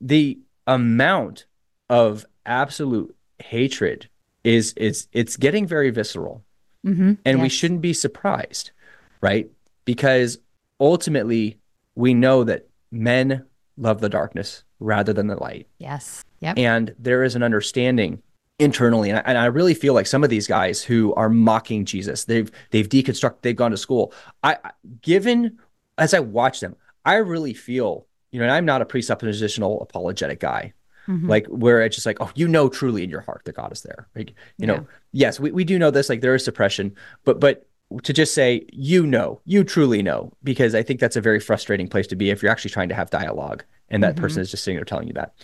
the amount of absolute hatred is is it's getting very visceral Mm-hmm. and we shouldn't be surprised, right? Because ultimately, we know that men love the darkness rather than the light, Yes. Yep. and there is an understanding internally, and I, and I really feel like some of these guys who are mocking Jesus, they've they've deconstructed, they've gone to school. I- given as I watch them, I really feel, you know, and I'm not a presuppositional apologetic guy. Mhm. like where it's just like oh you know truly in your heart that god is there. Like you Yeah. know yes we, we do know this like there is suppression but but to just say you know you truly know because i think that's a very frustrating place to be if you're actually trying to have dialogue and that mm-hmm. person is just sitting there telling you that.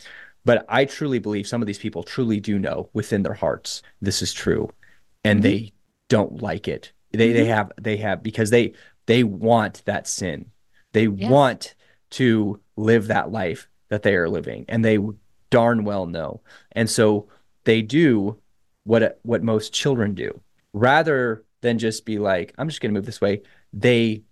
But i truly believe some of these people truly do know within their hearts this is true and mm-hmm. they don't like it. They they mm-hmm. have they have because they they want that sin they Yes. want to live that life that they are living and they darn well know and so they do what what most children do rather than just be like i'm just going to move this way they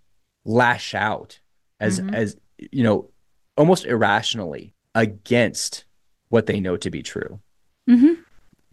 lash out as Mhm. as you know almost irrationally against what they know to be true Mm-hmm.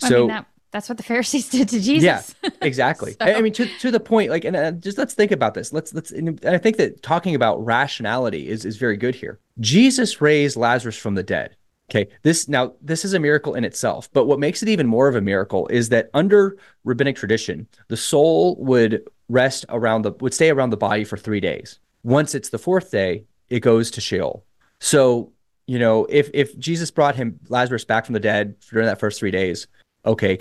I so mean, that, that's what the Pharisees did to Jesus. yeah, exactly. So- I mean, to to the point, like, and just let's think about this. Let's let's. And I think that talking about rationality is is very good here. Jesus raised Lazarus from the dead. Okay, this now this is a miracle in itself, but what makes it even more of a miracle is that under rabbinic tradition, the soul would rest around the would stay around the body for three days. Once it's the fourth day, it goes to Sheol. So you know, if if Jesus brought him Lazarus back from the dead during that first three days, okay,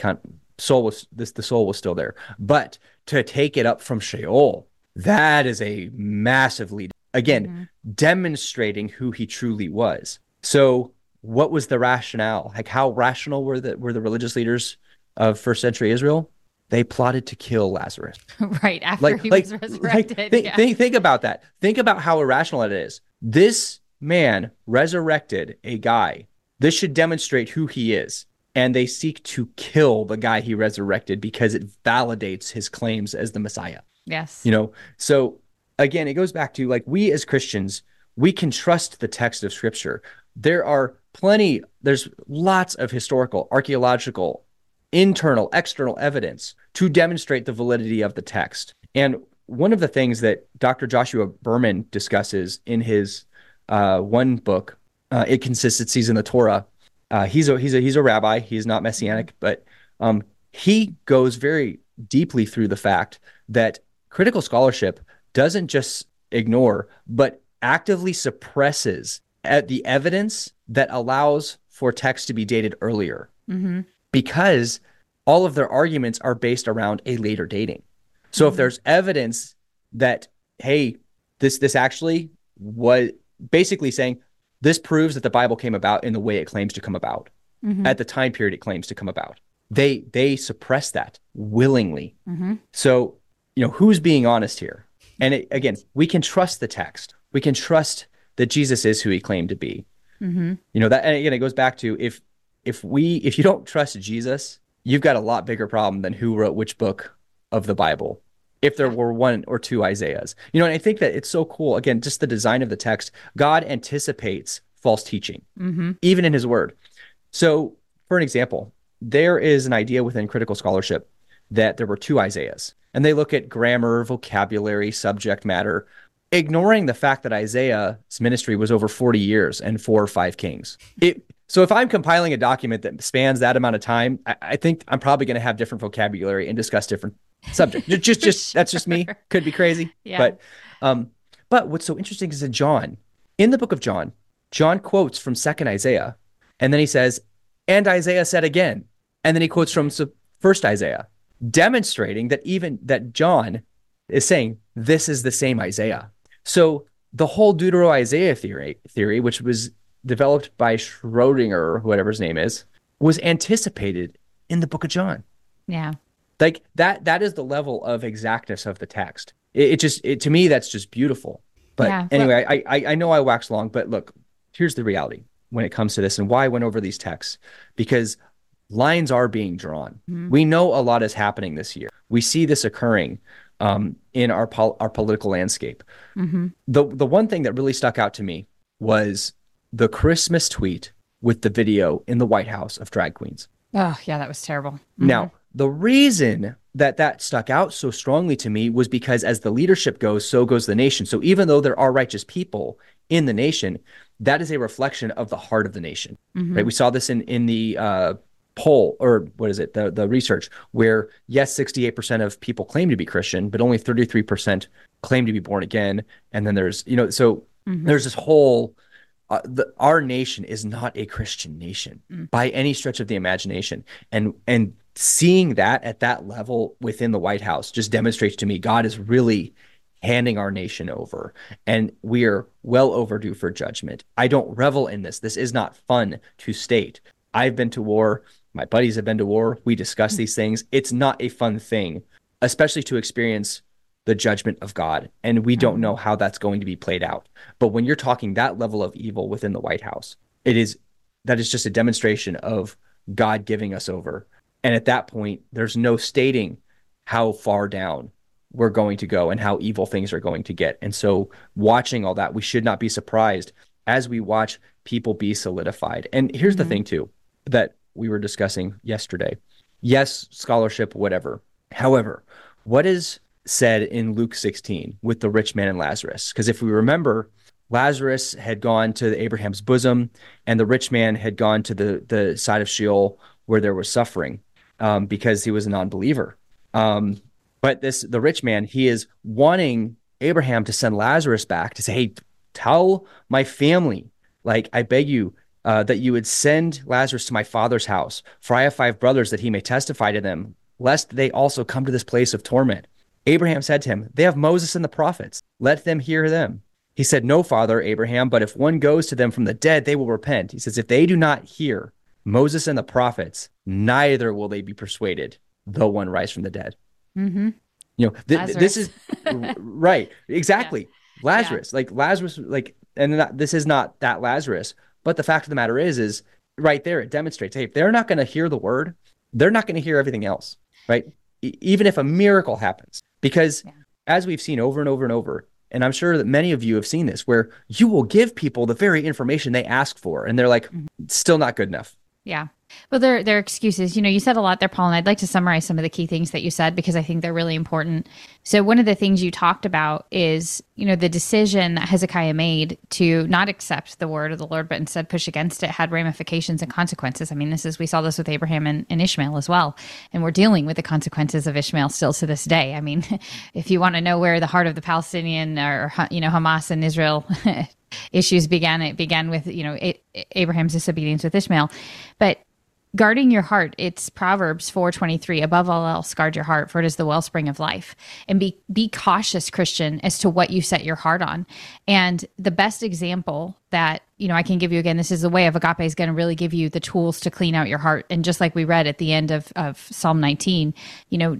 soul was this the soul was still there, but to take it up from Sheol, that is a massive lead. Again, mm-hmm. demonstrating who he truly was. So, what was the rationale? Like, how rational were the were the religious leaders of first century Israel? They plotted to kill Lazarus right after like he like, was like resurrected. think, yeah. think think about that think about how irrational it is this man resurrected a guy this should demonstrate who he is and they seek to kill the guy he resurrected because it validates his claims as the messiah. Yes. you know so again it goes back to like we as christians we can trust the text of scripture. There are plenty there's lots of historical archaeological internal external evidence to demonstrate the validity of the text. And one of the things that dr joshua berman discusses in his uh, one book uh, inconsistencies in the torah uh, he's a he's a he's a rabbi. He's not messianic but um, he goes very deeply through the fact that critical scholarship doesn't just ignore but actively suppresses at the evidence that allows for text to be dated earlier. Hmm because all of their arguments are based around a later dating. So if there's evidence that hey, this this actually was basically saying this proves that the Bible came about in the way it claims to come about hmm at the time period it claims to come about. They they suppress that willingly. hmm So, you know, who's being honest here? And it, again, we can trust the text. We can trust that Jesus is who he claimed to be. hmm You know, that and again it goes back to if if we if you don't trust Jesus, you've got a lot bigger problem than who wrote which book of the Bible. If there were one or two Isaiahs. You know, and I think that it's so cool. Again, just the design of the text. God anticipates false teaching, hmm even in his word. So, for an example, there is an idea within critical scholarship that there were two Isaiahs, and they look at grammar, vocabulary, subject matter, ignoring the fact that Isaiah's ministry was over 40 years and four or five kings. It, so if I'm compiling a document that spans that amount of time, I, I think I'm probably going to have different vocabulary and discuss different subjects. Ju- just, just that's just me. Could be crazy, Yeah. but um, but what's so interesting is that John, in the book of John, John quotes from Second Isaiah, and then he says, "And Isaiah said again," and then he quotes from First Isaiah. demonstrating that even that John is saying this is the same Isaiah. So the whole Deutero Isaiah theory, theory, which was developed by Schrodinger, whatever his name is, was anticipated in the book of John. Yeah. Like that that is the level of exactness of the text. It, it just it, to me that's just beautiful. But Yeah, anyway, I, I I know I wax long, but look, here's the reality when it comes to this and why I went over these texts because lines are being drawn. Mm-hmm. We know a lot is happening this year. We see this occurring um, in our pol- our political landscape. Mm-hmm. The the one thing that really stuck out to me was the Christmas tweet with the video in the White House of drag queens. Oh, yeah, that was terrible. Mm-hmm. Now, the reason that that stuck out so strongly to me was because as the leadership goes, so goes the nation. So even though there are righteous people in the nation, that is a reflection of the heart of the nation. Right? We saw this in in the uh, poll or what is it? The the research where yes, 68% of people claim to be Christian, but only 33% claim to be born again. And then there's, you know, so there's this whole uh, the, our nation is not a Christian nation by any stretch of the imagination, and and seeing that at that level within the White House just demonstrates to me God is really handing our nation over, and we are well overdue for judgment. I don't revel in this. This is not fun to state. I've been to war. My buddies have been to war. We discuss these things. It's not a fun thing, especially to experience the judgment of God. And we don't know how that's going to be played out. But when you're talking that level of evil within the White House, it is that is just a demonstration of God giving us over. And at that point, there's no stating how far down we're going to go and how evil things are going to get. And so, watching all that, we should not be surprised as we watch people be solidified. And here's the mm-hmm. thing, too, that we were discussing yesterday. Yes, scholarship, whatever. However, what is said in Luke 16 with the rich man and Lazarus? Because if we remember, Lazarus had gone to Abraham's bosom, and the rich man had gone to the, the side of Sheol where there was suffering um, because he was a non believer. Um, but this, the rich man, he is wanting Abraham to send Lazarus back to say, hey, tell my family, like, I beg you, uh, that you would send Lazarus to my father's house, for I have five brothers that he may testify to them, lest they also come to this place of torment. Abraham said to him, They have Moses and the prophets. Let them hear them. He said, No, father Abraham, but if one goes to them from the dead, they will repent. He says, If they do not hear Moses and the prophets, neither will they be persuaded, though one rise from the dead. Mm-hmm. You know, th- th- this is right. Exactly. Lazarus, like Lazarus, like, and not, this is not that Lazarus, but the fact of the matter is, is right there, it demonstrates, hey, if they're not going to hear the word, they're not going to hear everything else, right? E- even if a miracle happens, because as we've seen over and over and over, and I'm sure that many of you have seen this, where you will give people the very information they ask for, and they're like, still not good enough. Yeah. Well, there are excuses. You know, you said a lot there, Paul, and I'd like to summarize some of the key things that you said because I think they're really important. So, one of the things you talked about is, you know, the decision that Hezekiah made to not accept the word of the Lord, but instead push against it had ramifications and consequences. I mean, this is, we saw this with Abraham and, and Ishmael as well. And we're dealing with the consequences of Ishmael still to this day. I mean, if you want to know where the heart of the Palestinian or, you know, Hamas and Israel issues began, it began with, you know, Abraham's disobedience with Ishmael. But guarding your heart it's proverbs 423 above all else guard your heart for it is the wellspring of life and be be cautious christian as to what you set your heart on and the best example that you know i can give you again this is the way of agape is going to really give you the tools to clean out your heart. And just like we read at the end of, of psalm 19 you know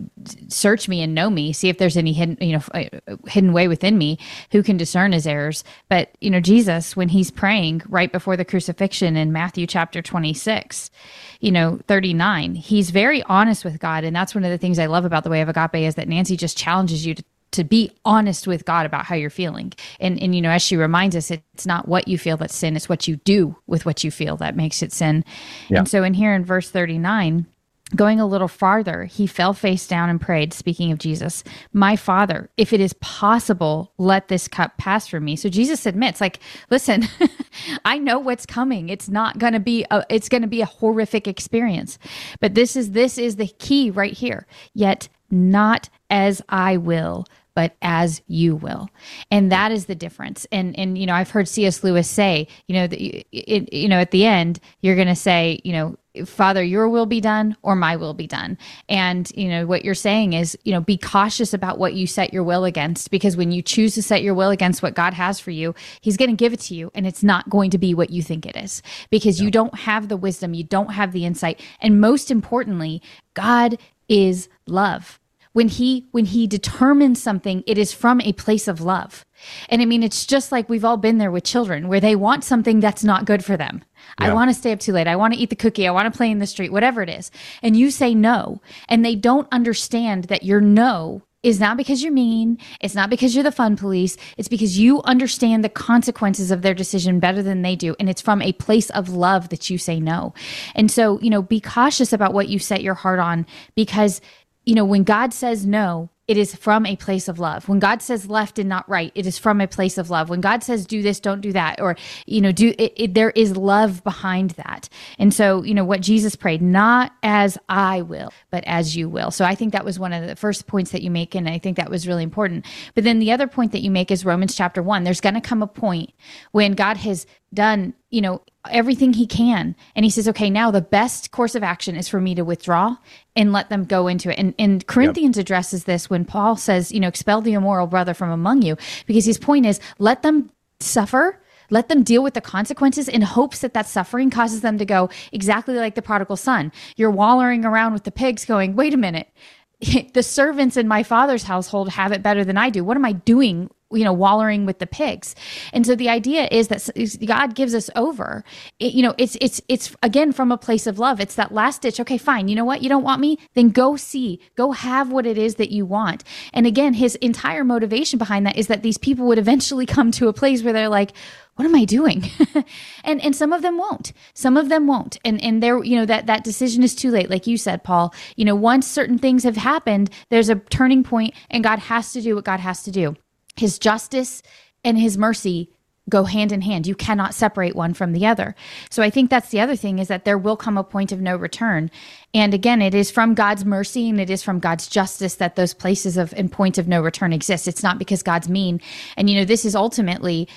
search me and know me see if there's any hidden you know uh, hidden way within me who can discern his errors. But you know jesus when he's praying right before the crucifixion in matthew chapter 26 you know 39 he's very honest with god. And that's one of the things i love about the way of agape is that nancy just challenges you to to be honest with God about how you're feeling. And and you know, as she reminds us, it's not what you feel that's sin, it's what you do with what you feel that makes it sin. Yeah. And so in here in verse 39, Going a little farther, he fell face down and prayed, speaking of Jesus, My Father, if it is possible, let this cup pass from me. So Jesus admits, like, listen, I know what's coming. It's not going to be a, it's going to be a horrific experience. But this is this is the key right here. Yet not as I will, but as you will and that is the difference and and you know i've heard cs lewis say you know that it, you know at the end you're going to say you know Father, your will be done or my will be done. And, you know, what you're saying is, you know, be cautious about what you set your will against because when you choose to set your will against what God has for you, He's going to give it to you and it's not going to be what you think it is because you don't have the wisdom, you don't have the insight. And most importantly, God is love when he when he determines something it is from a place of love and i mean it's just like we've all been there with children where they want something that's not good for them yeah. i want to stay up too late i want to eat the cookie i want to play in the street whatever it is and you say no and they don't understand that your no is not because you're mean. It's not because you're the fun police. It's because you understand the consequences of their decision better than they do. And it's from a place of love that you say no. And so, you know, be cautious about what you set your heart on because you know, when God says no, it is from a place of love. When God says left and not right, it is from a place of love. When God says do this, don't do that, or you know, do it, it, there is love behind that. And so, you know, what Jesus prayed, not as I will, but as you will. So I think that was one of the first points that you make, and I think that was really important. But then the other point that you make is Romans chapter one. There's going to come a point when God has done, you know, everything he can. And he says, okay, now the best course of action is for me to withdraw and let them go into it. And, and Corinthians yep. addresses this when Paul says, you know, expel the immoral brother from among you, because his point is let them suffer. Let them deal with the consequences in hopes that that suffering causes them to go exactly like the prodigal son. You're wallowing around with the pigs going, wait a minute, the servants in my father's household have it better than I do. What am I doing you know wallowing with the pigs. And so the idea is that god gives us over. It, you know it's it's it's again from a place of love. It's that last ditch. Okay fine. You know what? You don't want me? Then go see. Go have what it is that you want. And again his entire motivation behind that is that these people would eventually come to a place where they're like what am I doing? and and some of them won't. Some of them won't. And and there, you know, that that decision is too late, like you said, Paul. You know, once certain things have happened, there's a turning point, and God has to do what God has to do his justice and his mercy go hand in hand. You cannot separate one from the other. So I think that's the other thing is that there will come a point of no return. And again, it is from God's mercy and it is from God's justice that those places of and points of no return exist. It's not because God's mean. And you know, this is ultimately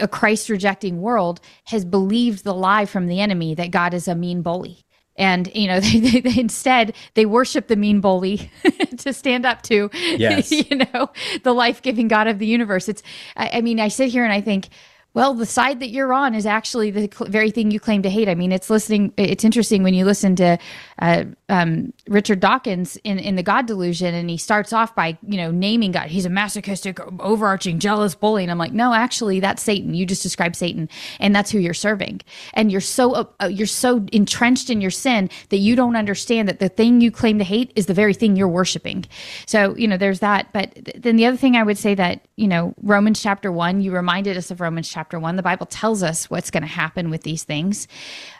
a Christ rejecting world has believed the lie from the enemy that God is a mean bully and you know they, they, they, instead they worship the mean bully to stand up to yes. you know the life-giving god of the universe it's I, I, mean i sit here and i think well, the side that you're on is actually the cl- very thing you claim to hate. I mean, it's listening. It's interesting when you listen to uh, um, Richard Dawkins in, in the God Delusion, and he starts off by you know naming God. He's a masochistic, overarching, jealous bully, and I'm like, no, actually, that's Satan. You just described Satan, and that's who you're serving. And you're so uh, uh, you're so entrenched in your sin that you don't understand that the thing you claim to hate is the very thing you're worshiping. So you know, there's that. But th- then the other thing I would say that you know, Romans chapter one, you reminded us of Romans chapter chapter one. The Bible tells us what's going to happen with these things.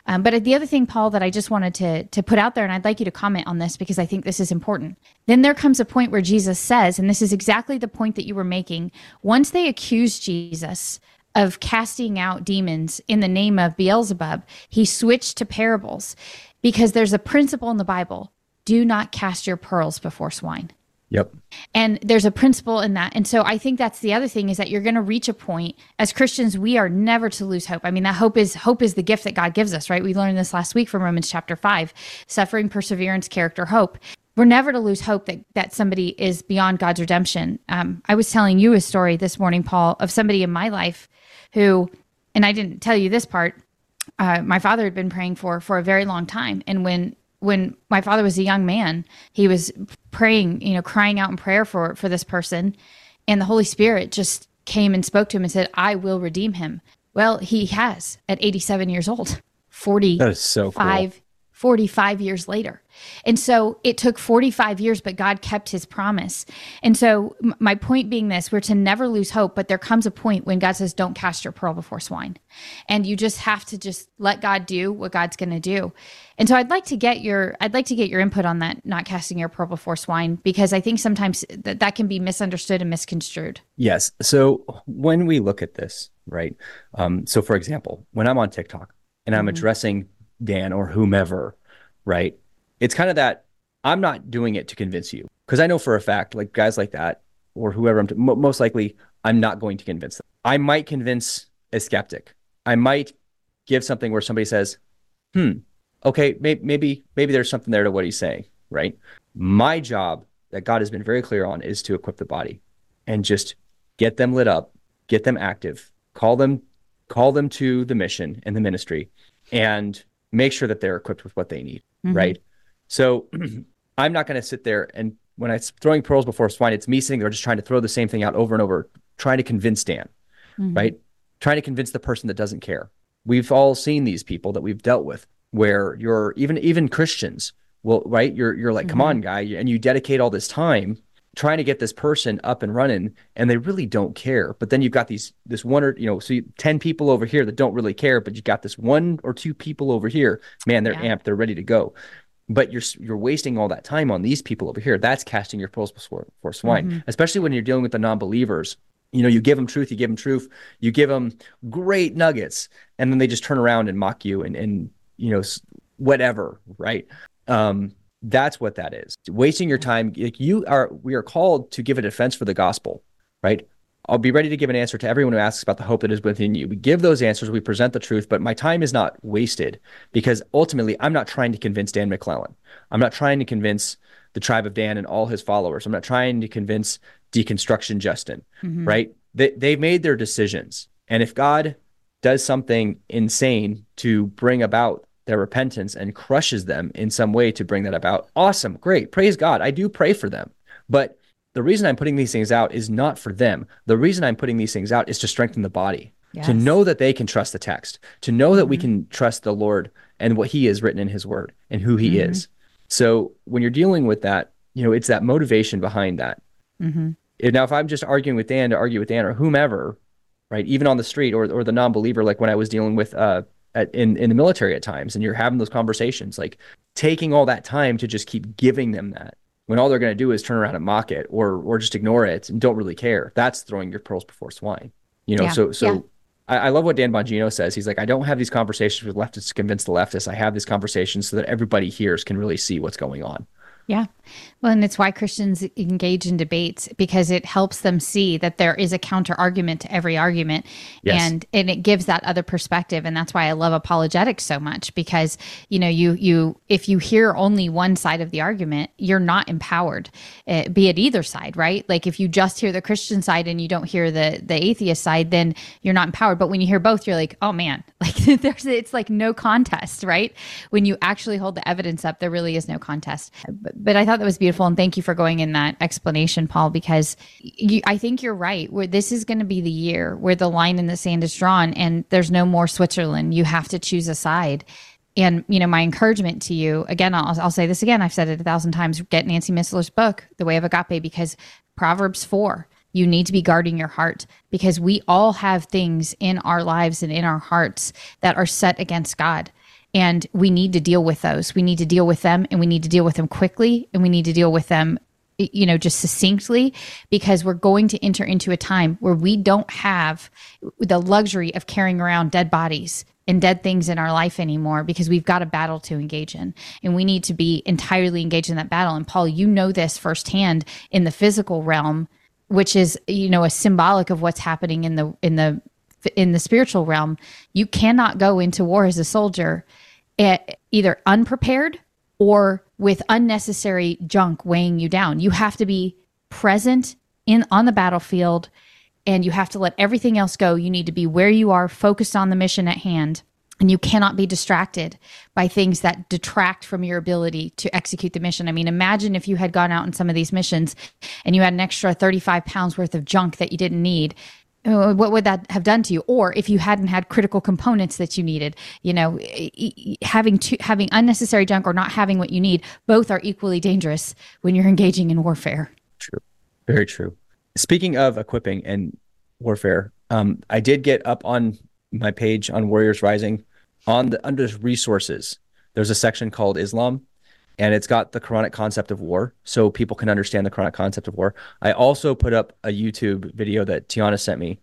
Um, but the other thing, Paul, that I just wanted to to put out there, and I'd like you to comment on this because I think this is important. Then there comes a point where Jesus says, and this is exactly the point that you were making. Once they accuse Jesus of casting out demons in the name of Beelzebub, he switched to parables because there's a principle in the Bible: do not cast your pearls before swine. Yep. And there's a principle in that. And so I think that's the other thing is that you're going to reach a point as Christians we are never to lose hope. I mean that hope is hope is the gift that God gives us, right? We learned this last week from Romans chapter 5. Suffering, perseverance, character, hope. We're never to lose hope that that somebody is beyond God's redemption. Um, I was telling you a story this morning, Paul, of somebody in my life who, and I didn't tell you this part, uh, my father had been praying for for a very long time. And when when my father was a young man, he was praying, you know, crying out in prayer for for this person, and the Holy Spirit just came and spoke to him and said, "I will redeem him." Well, he has at 87 years old. 40 That is so cool. 45 years later. And so it took 45 years, but God kept his promise. And so, m- my point being this we're to never lose hope, but there comes a point when God says, don't cast your pearl before swine. And you just have to just let God do what God's going to do. And so I'd like to get your I'd like to get your input on that not casting your pearl before swine because I think sometimes that that can be misunderstood and misconstrued. Yes. So when we look at this, right? Um, so for example, when I'm on TikTok and I'm mm-hmm. addressing Dan or whomever, right? It's kind of that I'm not doing it to convince you because I know for a fact, like guys like that or whoever I'm, most likely, I'm not going to convince them. I might convince a skeptic. I might give something where somebody says, "Hmm, Okay, may- maybe maybe there's something there to what he's saying, right? My job that God has been very clear on is to equip the body and just get them lit up, get them active, call them call them to the mission and the ministry and make sure that they're equipped with what they need, mm-hmm. right? So I'm not going to sit there and when I'm throwing pearls before swine, it's me sitting there just trying to throw the same thing out over and over, trying to convince Dan, mm-hmm. right? Trying to convince the person that doesn't care. We've all seen these people that we've dealt with where you're even even Christians will right you're you're like come mm-hmm. on guy and you dedicate all this time trying to get this person up and running and they really don't care. But then you've got these this one or you know so you, 10 people over here that don't really care but you've got this one or two people over here man they're Yeah. amped they're ready to go. But you're you're wasting all that time on these people over here. That's casting your pearls before, before swine. Especially when you're dealing with the non-believers. You know you give them truth you give them truth you give them great nuggets and then they just turn around and mock you and and you know whatever right? Um that's what that is. Wasting your time like you are we are called to give a defense for the gospel right? I'll be ready to give an answer to everyone who asks about the hope that is within you. We give those answers we present the truth but my time is not wasted because ultimately i'm not trying to convince dan mcclellan. I'm not trying to convince the tribe of dan and all his followers. I'm not trying to convince deconstruction justin mm-hmm. right? They, they've made their decisions. And if god does something insane to bring about their repentance and crushes them in some way to bring that about. Awesome, great, praise God. I do pray for them. But the reason I'm putting these things out is not for them. The reason I'm putting these things out is to strengthen the body, Yes. to know that they can trust the text, to know that we mm-hmm. can trust the Lord and what He has written in His Word and who He mm-hmm. is. So when you're dealing with that, you know, it's that motivation behind that. Mm-hmm. And Now, if I'm just arguing with Dan to argue with Dan or whomever, right, even on the street or or the non-believer, like when I was dealing with uh at, in in the military at times, and you're having those conversations, like taking all that time to just keep giving them that when all they're going to do is turn around and mock it or or just ignore it and don't really care. That's throwing your pearls before swine. You know, Yeah, so so. yeah. I, I love what Dan Bongino says. He's like, I don't have these conversations with leftists to convince the leftists. I have these conversations so that everybody hears can really see what's going on. Yeah. Well, and it's why Christians engage in debates because it helps them see that there is a counter argument to every argument. Yes. And and it gives that other perspective. And that's why I love apologetics so much because, you know, you you if you hear only one side of the argument, you're not empowered, uh, be it either side, right? Like if you just hear the Christian side and you don't hear the the atheist side, then you're not empowered. But when you hear both, you're like, oh man, like there's it's like no contest, right? When you actually hold the evidence up, there really is no contest. But, but I thought that was beautiful, and thank you for going in that explanation, Paul, because you, I think you're right. Where this is going to be the year where the line in the sand is drawn, and there's no more Switzerland. You have to choose a side. And you know, my encouragement to you again, I'll, I'll say this again. I've said it a thousand times. Get Nancy Missler's book, The Way of Agape, because Proverbs four. You need to be guarding your heart because we all have things in our lives and in our hearts that are set against God. And we need to deal with those. We need to deal with them and we need to deal with them quickly and we need to deal with them, you know, just succinctly because we're going to enter into a time where we don't have the luxury of carrying around dead bodies and dead things in our life anymore because we've got a battle to engage in and we need to be entirely engaged in that battle. And Paul, you know this firsthand in the physical realm which is you know a symbolic of what's happening in the in the in the spiritual realm you cannot go into war as a soldier either unprepared or with unnecessary junk weighing you down you have to be present in on the battlefield and you have to let everything else go you need to be where you are focused on the mission at hand and you cannot be distracted by things that detract from your ability to execute the mission. I mean, imagine if you had gone out on some of these missions and you had an extra 35 pounds worth of junk that you didn't need. Uh, What would that have done to you? Or if you hadn't had critical components that you needed, you know, having to, having unnecessary junk or not having what you need, both are equally dangerous when you're engaging in warfare. True. Very true. Speaking of equipping and warfare, um, I did get up on my page on Warriors Rising on the under resources. There's a section called Islam, and it's got the Quranic concept of war, so people can understand the Quranic concept of war. I also put up a YouTube video that Tiana sent me.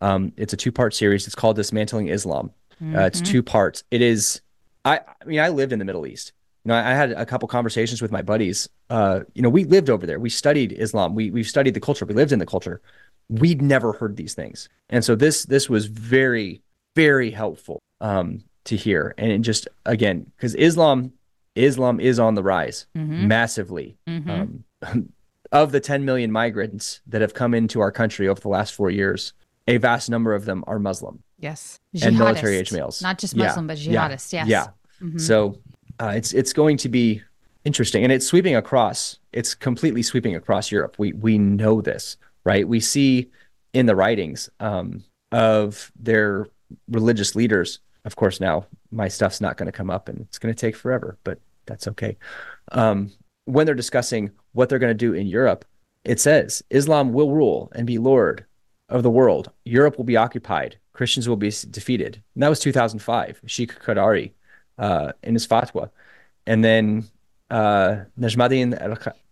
Um, it's a two-part series. It's called Dismantling Islam. Uh, it's two parts. It is. I. I mean, I lived in the Middle East. You know, I I had a couple conversations with my buddies. Uh, you know, we lived over there. We studied Islam. We we've studied the culture. We lived in the culture. We'd never heard these things, and so this this was very very helpful. Um, to hear. And just again, because Islam, Islam is on the rise Mm-hmm. massively. Um, of the 10 million migrants that have come into our country over the last four years, a vast number of them are Muslim Yes. and military age males. Not just Yeah, Muslim, but yeah. Yes. Yeah. Mhm. So uh, it's it's going to be interesting, and it's sweeping across. It's completely sweeping across Europe. We we know this, right? We see in the writings um, of their religious leaders. Of course, now my stuff's not going to come up, and it's going to take forever, but that's okay. Um, when they're discussing what they're going to do in Europe, it says Islam will rule and be lord of the world. Europe will be occupied. Christians will be defeated. And that was 2005. Sheikh Qadari uh, in his fatwa. And then uh, Najmuddin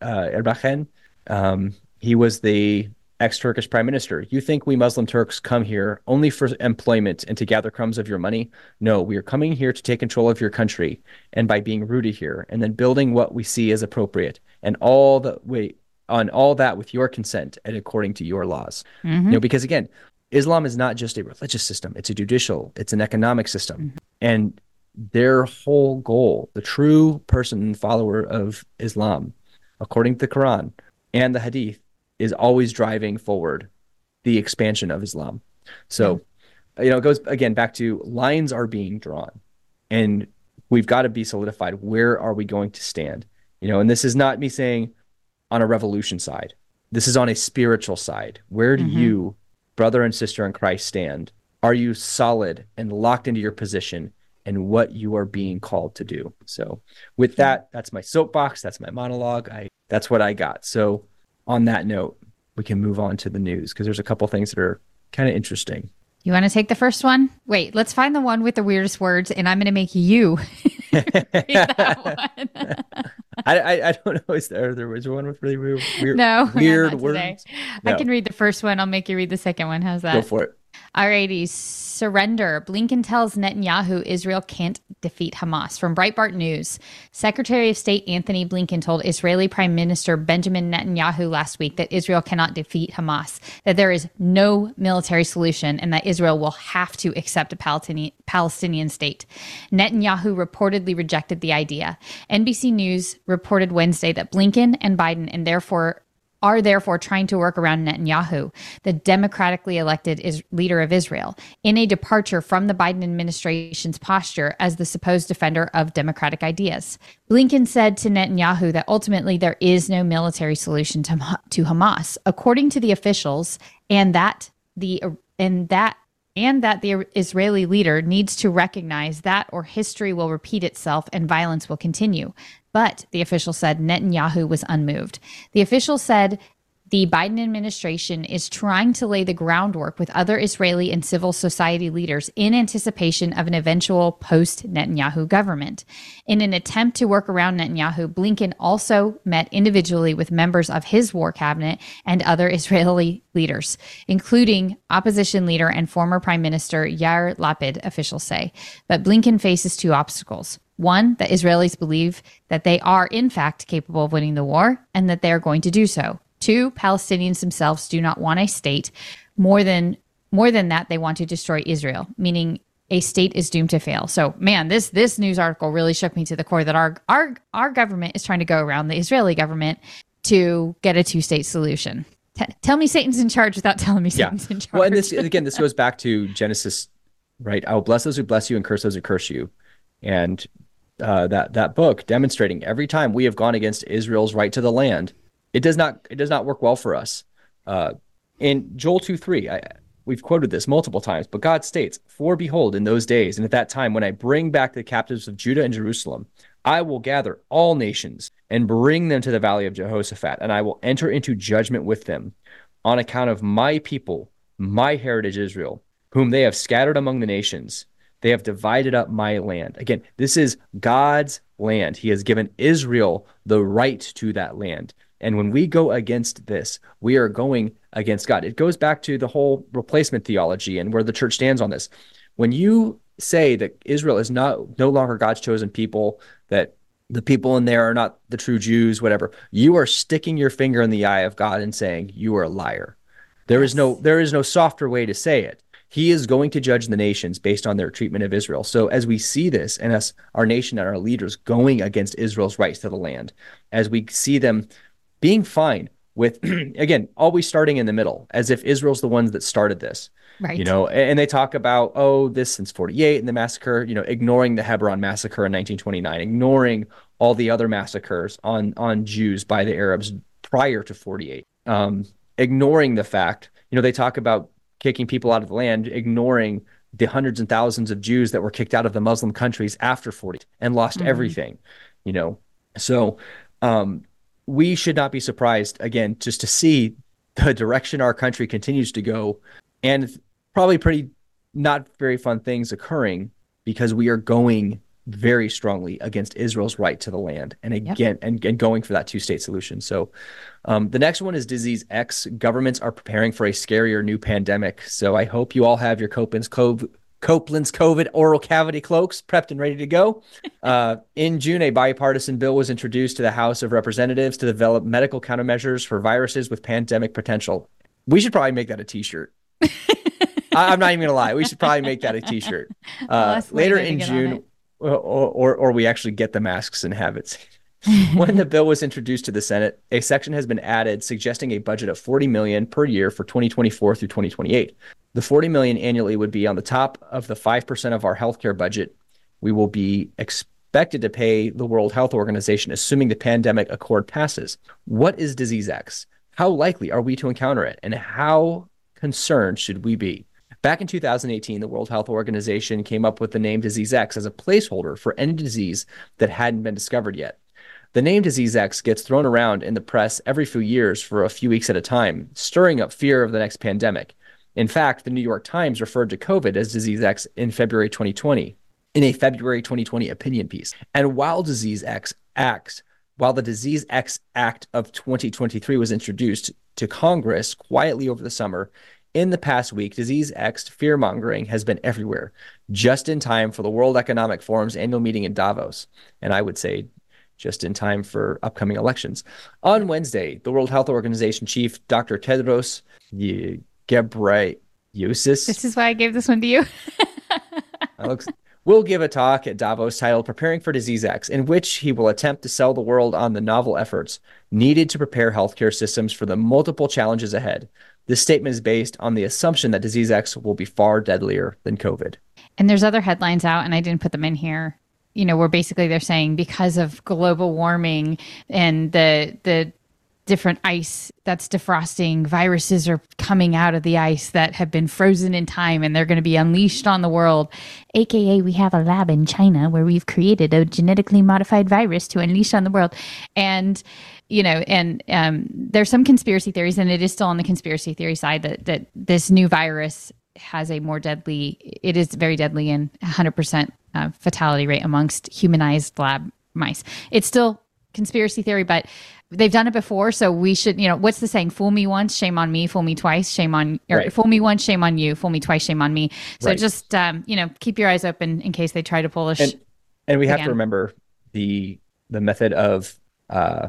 uh, um, he was the ex-Turkish prime minister. You think we Muslim Turks come here only for employment and to gather crumbs of your money? No, we are coming here to take control of your country and by being rooted here and then building what we see as appropriate and all the way on all that with your consent and according to your laws. Mm-hmm. You know, because again, Islam is not just a religious system, it's a judicial, it's an economic system. Mm-hmm. And their whole goal, the true person and follower of Islam, according to the Quran and the Hadith, is always driving forward the expansion of Islam. So, hmm. you know, it goes again back to lines are being drawn and we've got to be solidified. Where are we going to stand? You know, and this is not me saying on a revolution side. This is on a spiritual side. Where do mm-hmm. you, brother and sister in Christ, stand? Are you solid and locked into your position and what you are being called to do? So, with hmm. that, that's my soapbox. That's my monologue. I that's what I got. So, on that note, we can move on to the news because there's a couple things that are kind of interesting. You want to take the first one? Wait, let's find the one with the weirdest words, and I'm going to make you read that one. I, I, I don't know. Is there there was one with really weird weird, No, weird words? today. I can read the first one. I'll make you read the second one. How's that? Go for it. Alrighty, surrender. Blinken tells Netanyahu Israel can't defeat Hamas. From Breitbart News, Secretary of State Antony Blinken told Israeli Prime Minister Benjamin Netanyahu last week that Israel cannot defeat Hamas, that there is no military solution, and that Israel will have to accept a Palestinian, state. Netanyahu reportedly rejected the idea. NBC News reported Wednesday that Blinken and Biden, and therefore are therefore trying to work around Netanyahu, the democratically elected is- leader of Israel, in a departure from the Biden administration's posture as the supposed defender of democratic ideas. Blinken said to Netanyahu that ultimately there is no military solution to, to Hamas, according to the officials, and that the and that and that the Israeli leader needs to recognize that or history will repeat itself and violence will continue. But the official said Netanyahu was unmoved. The official said the Biden administration is trying to lay the groundwork with other Israeli and civil society leaders in anticipation of an eventual post Netanyahu government. In an attempt to work around Netanyahu, Blinken also met individually with members of his war cabinet and other Israeli leaders, including opposition leader and former Prime Minister Yair Lapid, officials say. But Blinken faces two obstacles. One, that Israelis believe that they are, in fact, capable of winning the war and that they are going to do so. Two, Palestinians themselves do not want a state. More than more than that, they want to destroy Israel, meaning a state is doomed to fail. So, man, this this news article really shook me to the core that our our our government is trying to go around the Israeli government to get a two state solution. T- tell me Satan's in charge without telling me Yeah. Satan's in charge. Well, and this again, this goes back to Genesis, right? I will bless those who bless you and curse those who curse you, and uh, that that book demonstrating every time we have gone against Israel's right to the land, it does not it does not work well for us. Uh, in Joel two three, I, we've quoted this multiple times, but God states, "For behold, in those days and at that time, when I bring back the captives of Judah and Jerusalem, I will gather all nations and bring them to the valley of Jehoshaphat, and I will enter into judgment with them on account of my people, my heritage Israel, whom they have scattered among the nations. They have divided up my land. Again, this is God's land. He has given Israel the right to that land. And when we go against this, we are going against God. It goes back to the whole replacement theology and where the church stands on this. When you say that Israel is not no longer God's chosen people, that the people in there are not the true Jews, whatever, you are sticking your finger in the eye of God and saying you are a liar. There is no there is no softer way to say it. He is going to judge the nations based on their treatment of Israel. So as we see this and us, our nation and our leaders going against Israel's rights to the land, as we see them being fine with, again, always starting in the middle, as if Israel's the ones that started this. Right. You know, and they talk about, oh, this since 48 and the massacre, you know, ignoring the Hebron massacre in 1929, ignoring all the other massacres on on Jews by the Arabs prior to 48. Um, ignoring the fact, you know, they talk about kicking people out of the land, ignoring the hundreds and thousands of Jews that were kicked out of the Muslim countries after 40 and lost mm-hmm. everything, you know. So um, we should not be surprised again just to see the direction our country continues to go and probably pretty not very fun things occurring because we are going very strongly against Israel's right to the land and again yep. and, and going for that two state solution. So um, the next one is disease X. Governments are preparing for a scarier new pandemic. So I hope you all have your Copeland's Cove. Copeland's COVID oral cavity cloaks prepped and ready to go. Uh, in June, a bipartisan bill was introduced to the House of Representatives to develop medical countermeasures for viruses with pandemic potential. We should probably make that a t shirt. I, am not even gonna lie. We should probably make that a T-shirt. Uh, later in June, or, or or we actually get the masks and have it. when the bill was introduced to the Senate, a section has been added suggesting a budget of 40 million per year for 2024 through 2028. The 40 million annually would be on the top of the 5% of our healthcare budget. We will be expected to pay the World Health Organization assuming the pandemic accord passes. What is disease X? How likely are we to encounter it and how concerned should we be? Back in 2018, the World Health Organization came up with the name Disease X as a placeholder for any disease that hadn't been discovered yet. The name Disease X gets thrown around in the press every few years for a few weeks at a time, stirring up fear of the next pandemic. In fact, the New York Times referred to COVID as Disease X in February 2020 in a February 2020 opinion piece. And while Disease X acts, while the Disease X Act of 2023 was introduced to Congress quietly over the summer, in the past week, disease X fear mongering has been everywhere, just in time for the World Economic Forum's annual meeting in Davos. And I would say just in time for upcoming elections. On Wednesday, the World Health Organization chief, Dr. Tedros Ghebreyesus. This is why I gave this one to you. looks, will give a talk at Davos titled Preparing for Disease X, in which he will attempt to sell the world on the novel efforts needed to prepare healthcare systems for the multiple challenges ahead. This statement is based on the assumption that disease X will be far deadlier than COVID. And there's other headlines out, and I didn't put them in here. You know, where basically they're saying because of global warming and the the different ice that's defrosting. Viruses are coming out of the ice that have been frozen in time and they're going to be unleashed on the world. AKA, we have a lab in China where we've created a genetically modified virus to unleash on the world. And, you know, and um, there's some conspiracy theories, and it is still on the conspiracy theory side that, that this new virus has a more deadly, it is very deadly and 100% uh, fatality rate amongst humanized lab mice. It's still conspiracy theory, but they've done it before, so we should, you know, what's the saying? Fool me once, shame on me. Fool me twice, shame on, or right. fool me once, shame on you. Fool me twice, shame on me. So right. just, um, you know, keep your eyes open in case they try to pull us. And, and we have again. to remember the the method of, uh,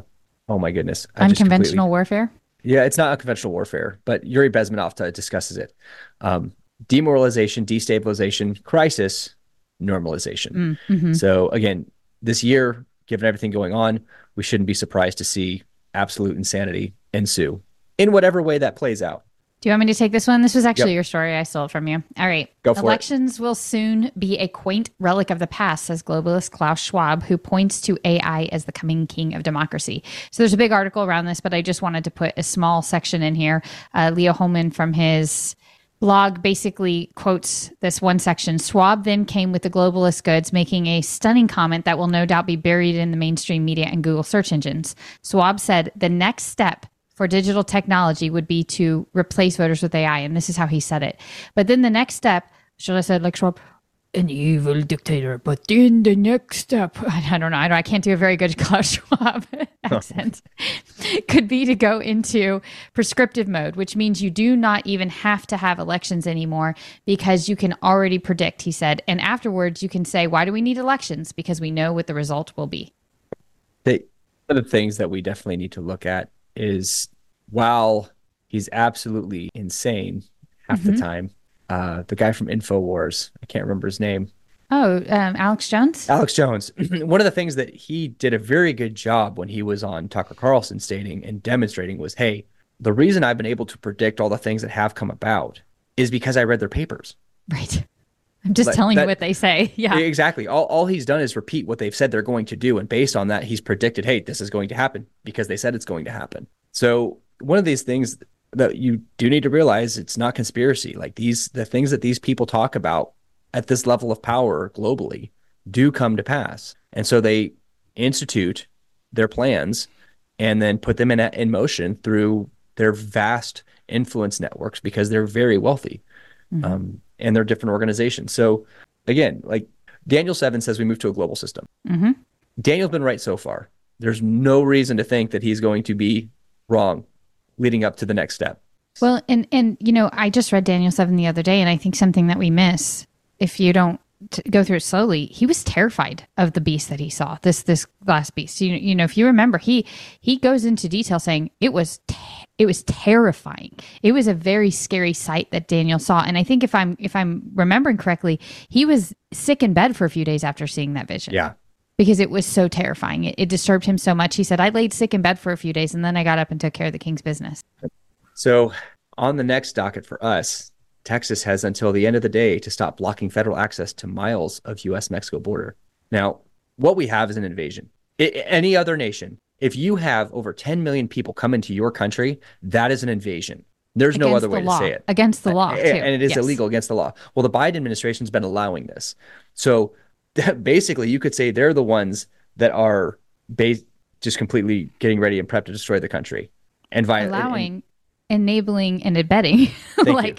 oh my goodness, I unconventional warfare. Yeah, it's not unconventional warfare, but Yuri Bezmenov discusses it. Um, demoralization, destabilization, crisis, normalization. Mm, mm-hmm. So again, this year, given everything going on, we shouldn't be surprised to see absolute insanity ensue in whatever way that plays out. Do you want me to take this one? This was actually yep. your story. I stole it from you. All right. Go for Elections it. will soon be a quaint relic of the past, says globalist Klaus Schwab, who points to AI as the coming king of democracy. So there's a big article around this, but I just wanted to put a small section in here. Uh, Leo Hohmann from his blog basically quotes this one section. Schwab then came with the globalist goods, making a stunning comment that will no doubt be buried in the mainstream media and Google search engines. Schwab said the next step for digital technology would be to replace voters with AI. And this is how he said it. But then the next step, should I say like Schwab? an evil dictator. But then the next step, I don't know, I, don't, I can't do a very good Klaus Schwab accent, could be to go into prescriptive mode, which means you do not even have to have elections anymore because you can already predict, he said. And afterwards, you can say, why do we need elections? Because we know what the result will be. The, the things that we definitely need to look at is while he's absolutely insane half mm-hmm. the time, uh, the guy from Infowars. I can't remember his name. Oh, um, Alex Jones. Alex Jones. One of the things that he did a very good job when he was on Tucker Carlson stating and demonstrating was, hey, the reason I've been able to predict all the things that have come about is because I read their papers. Right. I'm just But telling that- you what they say. Yeah. Exactly. All, all he's done is repeat what they've said they're going to do. And based on that, he's predicted, hey, this is going to happen because they said it's going to happen. So, one of these things that you do need to realize it's not conspiracy. Like these, the things that these people talk about at this level of power globally do come to pass. And so they institute their plans and then put them in, in motion through their vast influence networks because they're very wealthy um, and they're different organizations. So again, like Daniel Seven says, we move to a global system. Mhm. Daniel's been right so far. There's no reason to think that he's going to be wrong leading up to the next step. Well, and and you know, I just read Daniel seven the other day, and I think something that we miss if you don't t- go through it slowly, he was terrified of the beast that he saw. This this last beast. You you know, if you remember, he he goes into detail saying it was. Te- it was terrifying. It was a very scary sight that Daniel saw, and I think if I'm if I'm remembering correctly, he was sick in bed for a few days after seeing that vision. Yeah. because it was so terrifying. It, it disturbed him so much. He said, "I laid sick in bed for a few days, and then I got up and took care of the king's business." So on the next docket for us, Texas has until the end of the day to stop blocking federal access to miles of U.S. Mexico border. Now, what we have is an invasion. I, any other nation, if you have over 10 million people come into your country, that is an invasion. There's no other the way law. to say it. Against the law, too. And it is Yes. illegal against the law. Well, the Biden administration's been allowing this. So basically, you could say they're the ones that are bas- just completely getting ready and prepped to destroy the country and violate. allowing, enabling, and abetting. you.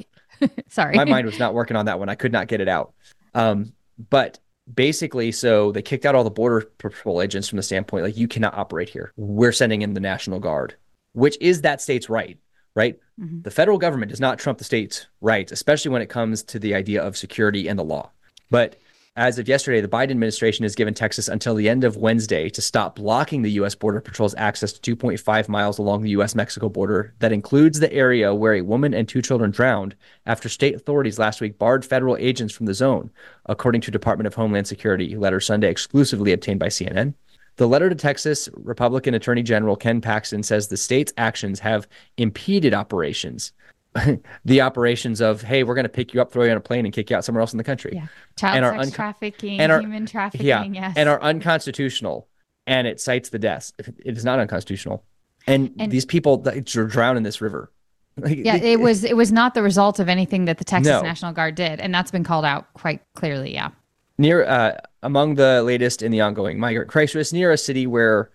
sorry, my mind was not working on that one. I could not get it out. Um, but basically, so they kicked out all the border patrol agents from the standpoint like you cannot operate here. We're sending in the National Guard, which is that state's right. Right. The federal government does not trump the state's rights, especially when it comes to the idea of security and the law. But as of yesterday, the Biden administration has given Texas until the end of Wednesday to stop blocking the U.S. Border Patrol's access to 2.5 miles along the U.S. Mexico border. That includes the area where a woman and two children drowned after state authorities last week barred federal agents from the zone, according to Department of Homeland Security letter Sunday exclusively obtained by CNN. The letter to Texas Republican Attorney General Ken Paxton says the state's actions have impeded operations. the operations of, hey, we're going to pick you up, throw you on a plane, and kick you out somewhere else in the country yeah, child and our sex unco- trafficking, and our- human trafficking. yeah, yes, and are unconstitutional, and it cites the deaths. It is not unconstitutional, and, And- these people that dr- drown in this river. Like, yeah, it was it was not the result of anything that the Texas No. National Guard did, and that's been called out quite clearly. Yeah, near uh, among the latest in the ongoing migrant crisis near a city where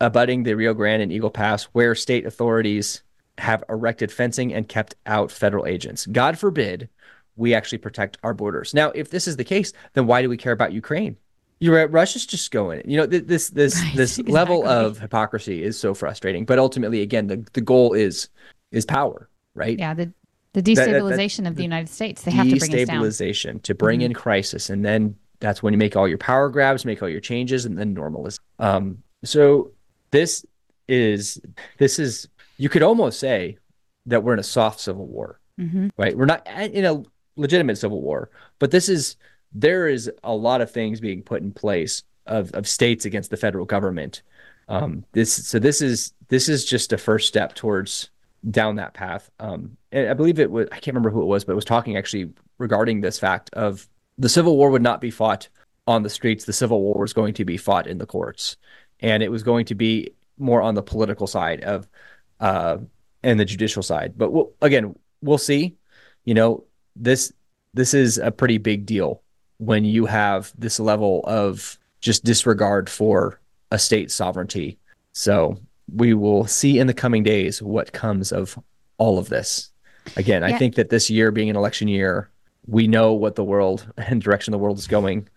abutting the Rio Grande and Eagle Pass, where state authorities have erected fencing and kept out federal agents. God forbid we actually protect our borders. Now, if this is the case, then why do we care about Ukraine? You're right. Russia's just going. You know, th- this this Right, this level of hypocrisy is so frustrating. But ultimately, again, the, the goal is is power, right? yeah. The the that- that- destabilization of the United States. They have to bring us down. Mm-hmm. destabilization to bring in crisis and then that's when you make all your power grabs make all your changes and then normalize um so this is this is you could almost say that we're in a soft civil war Mhm. right we're not in a legitimate civil war but this is there is a lot of things being put in place of, of states against the federal government um this so this is this is just a first step towards down that path. Um, and I believe it was, I can't remember who it was, but it was talking actually regarding this fact of the Civil War would not be fought on the streets. The Civil War was going to be fought in the courts. And it was going to be more on the political side of, uh, and the judicial side. But we'll, again, we'll see. You know, this, this is a pretty big deal when you have this level of just disregard for a state sovereignty. So we will see in the coming days what comes of all of this. Again, I think that this year being an election year, we know what the world and direction the world is going.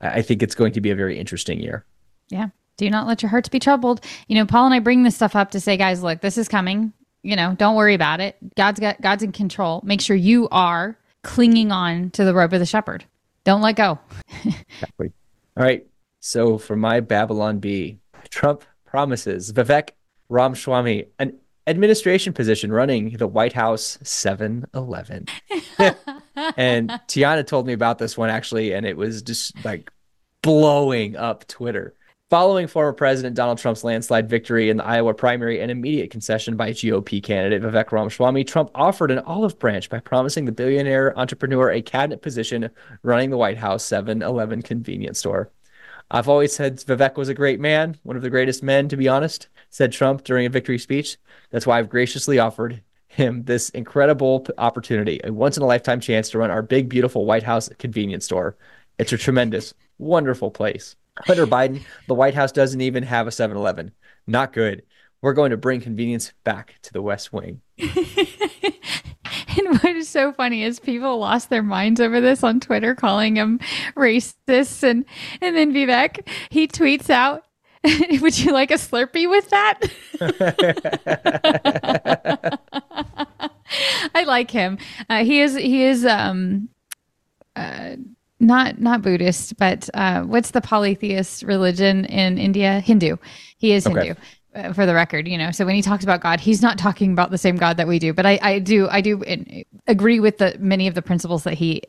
I think it's going to be a very interesting year. Yeah. Do not let your hearts be troubled. You know, Paul and I bring this stuff up to say, guys, look, this is coming. You know, don't worry about it. God's got God's in control. Make sure you are clinging on to the rope of the shepherd. Don't let go. Exactly. All right. So for my Babylon Bee, Trump promises Vivek Ramaswamy an administration position running the White House 7-Eleven. and Tiana told me about this one actually, and it was just like blowing up Twitter. Following former President Donald Trump's landslide victory in the Iowa primary and immediate concession by GOP candidate Vivek Ramaswamy, Trump offered an olive branch by promising the billionaire entrepreneur a cabinet position running the White House 7 Eleven convenience store. I've always said Vivek was a great man, one of the greatest men, to be honest, said Trump during a victory speech. That's why I've graciously offered him this incredible opportunity, a once in a lifetime chance to run our big, beautiful White House convenience store. It's a tremendous, wonderful place. Hunter Biden, the White House doesn't even have a 7 Eleven. Not good. We're going to bring convenience back to the West Wing. and what is so funny is people lost their minds over this on Twitter, calling him racist. And, and then Vivek, he tweets out, Would you like a Slurpee with that? I like him. Uh, he is, he is, um, uh, not not Buddhist, but uh, what's the polytheist religion in India? Hindu. He is okay. Hindu. Uh, for the record, you know, so when he talks about God, he's not talking about the same God that we do. But I, I do, I do agree with the many of the principles that he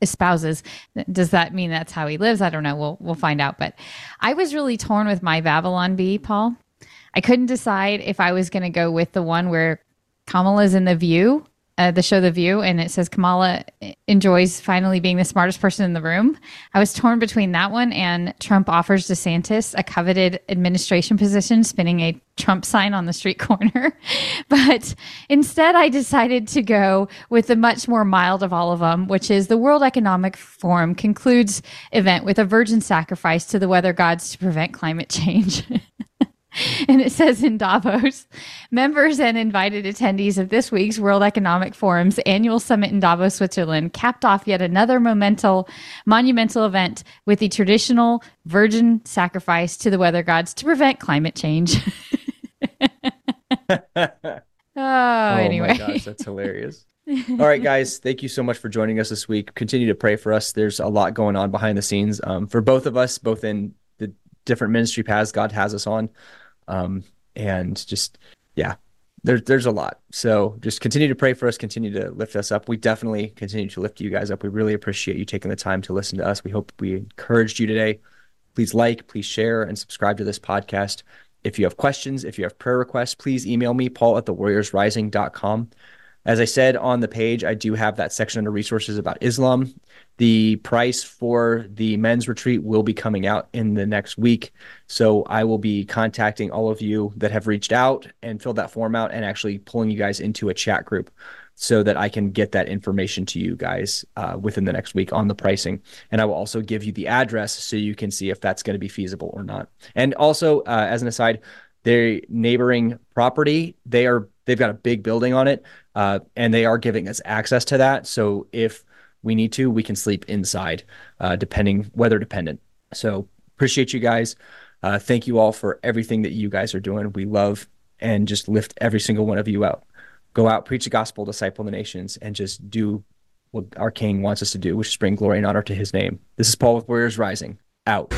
espouses. Does that mean that's how he lives? I don't know. We'll we'll find out. But I was really torn with my Babylon Bee, Paul. I couldn't decide if I was going to go with the one where Kamala's in the View uh, the show The View, and it says Kamala enjoys finally being the smartest person in the room. I was torn between that one and Trump offers DeSantis a coveted administration position, spinning a Trump sign on the street corner. but instead, I decided to go with the much more mild of all of them, which is the World Economic Forum concludes event with a virgin sacrifice to the weather gods to prevent climate change. and it says in Davos, members and invited attendees of this week's World Economic Forum's annual summit in Davos, Switzerland, capped off yet another monumental, monumental event with the traditional virgin sacrifice to the weather gods to prevent climate change. oh, oh, anyway. my gosh, that's hilarious. All right, guys, thank you so much for joining us this week. Continue to pray for us. There's a lot going on behind the scenes um, for both of us, both in the different ministry paths God has us on. Um, and just, yeah, there's there's a lot. So just continue to pray for us, continue to lift us up. We definitely continue to lift you guys up. We really appreciate you taking the time to listen to us. We hope we encouraged you today. Please like, please share, and subscribe to this podcast. If you have questions, if you have prayer requests, please email me, paul at thewarriorsrising.com. As I said on the page, I do have that section under resources about Islam. The price for the men's retreat will be coming out in the next week. So I will be contacting all of you that have reached out and filled that form out and actually pulling you guys into a chat group so that I can get that information to you guys uh, within the next week on the pricing. And I will also give you the address so you can see if that's going to be feasible or not. And also, uh, as an aside, their neighboring property, they are they've got a big building on it, uh, and they are giving us access to that. So if we need to, we can sleep inside, uh, depending weather dependent. So appreciate you guys. Uh, thank you all for everything that you guys are doing. We love and just lift every single one of you out. Go out, preach the gospel, disciple the nations, and just do what our King wants us to do, which is bring glory and honor to His name. This is Paul with Warriors Rising. Out.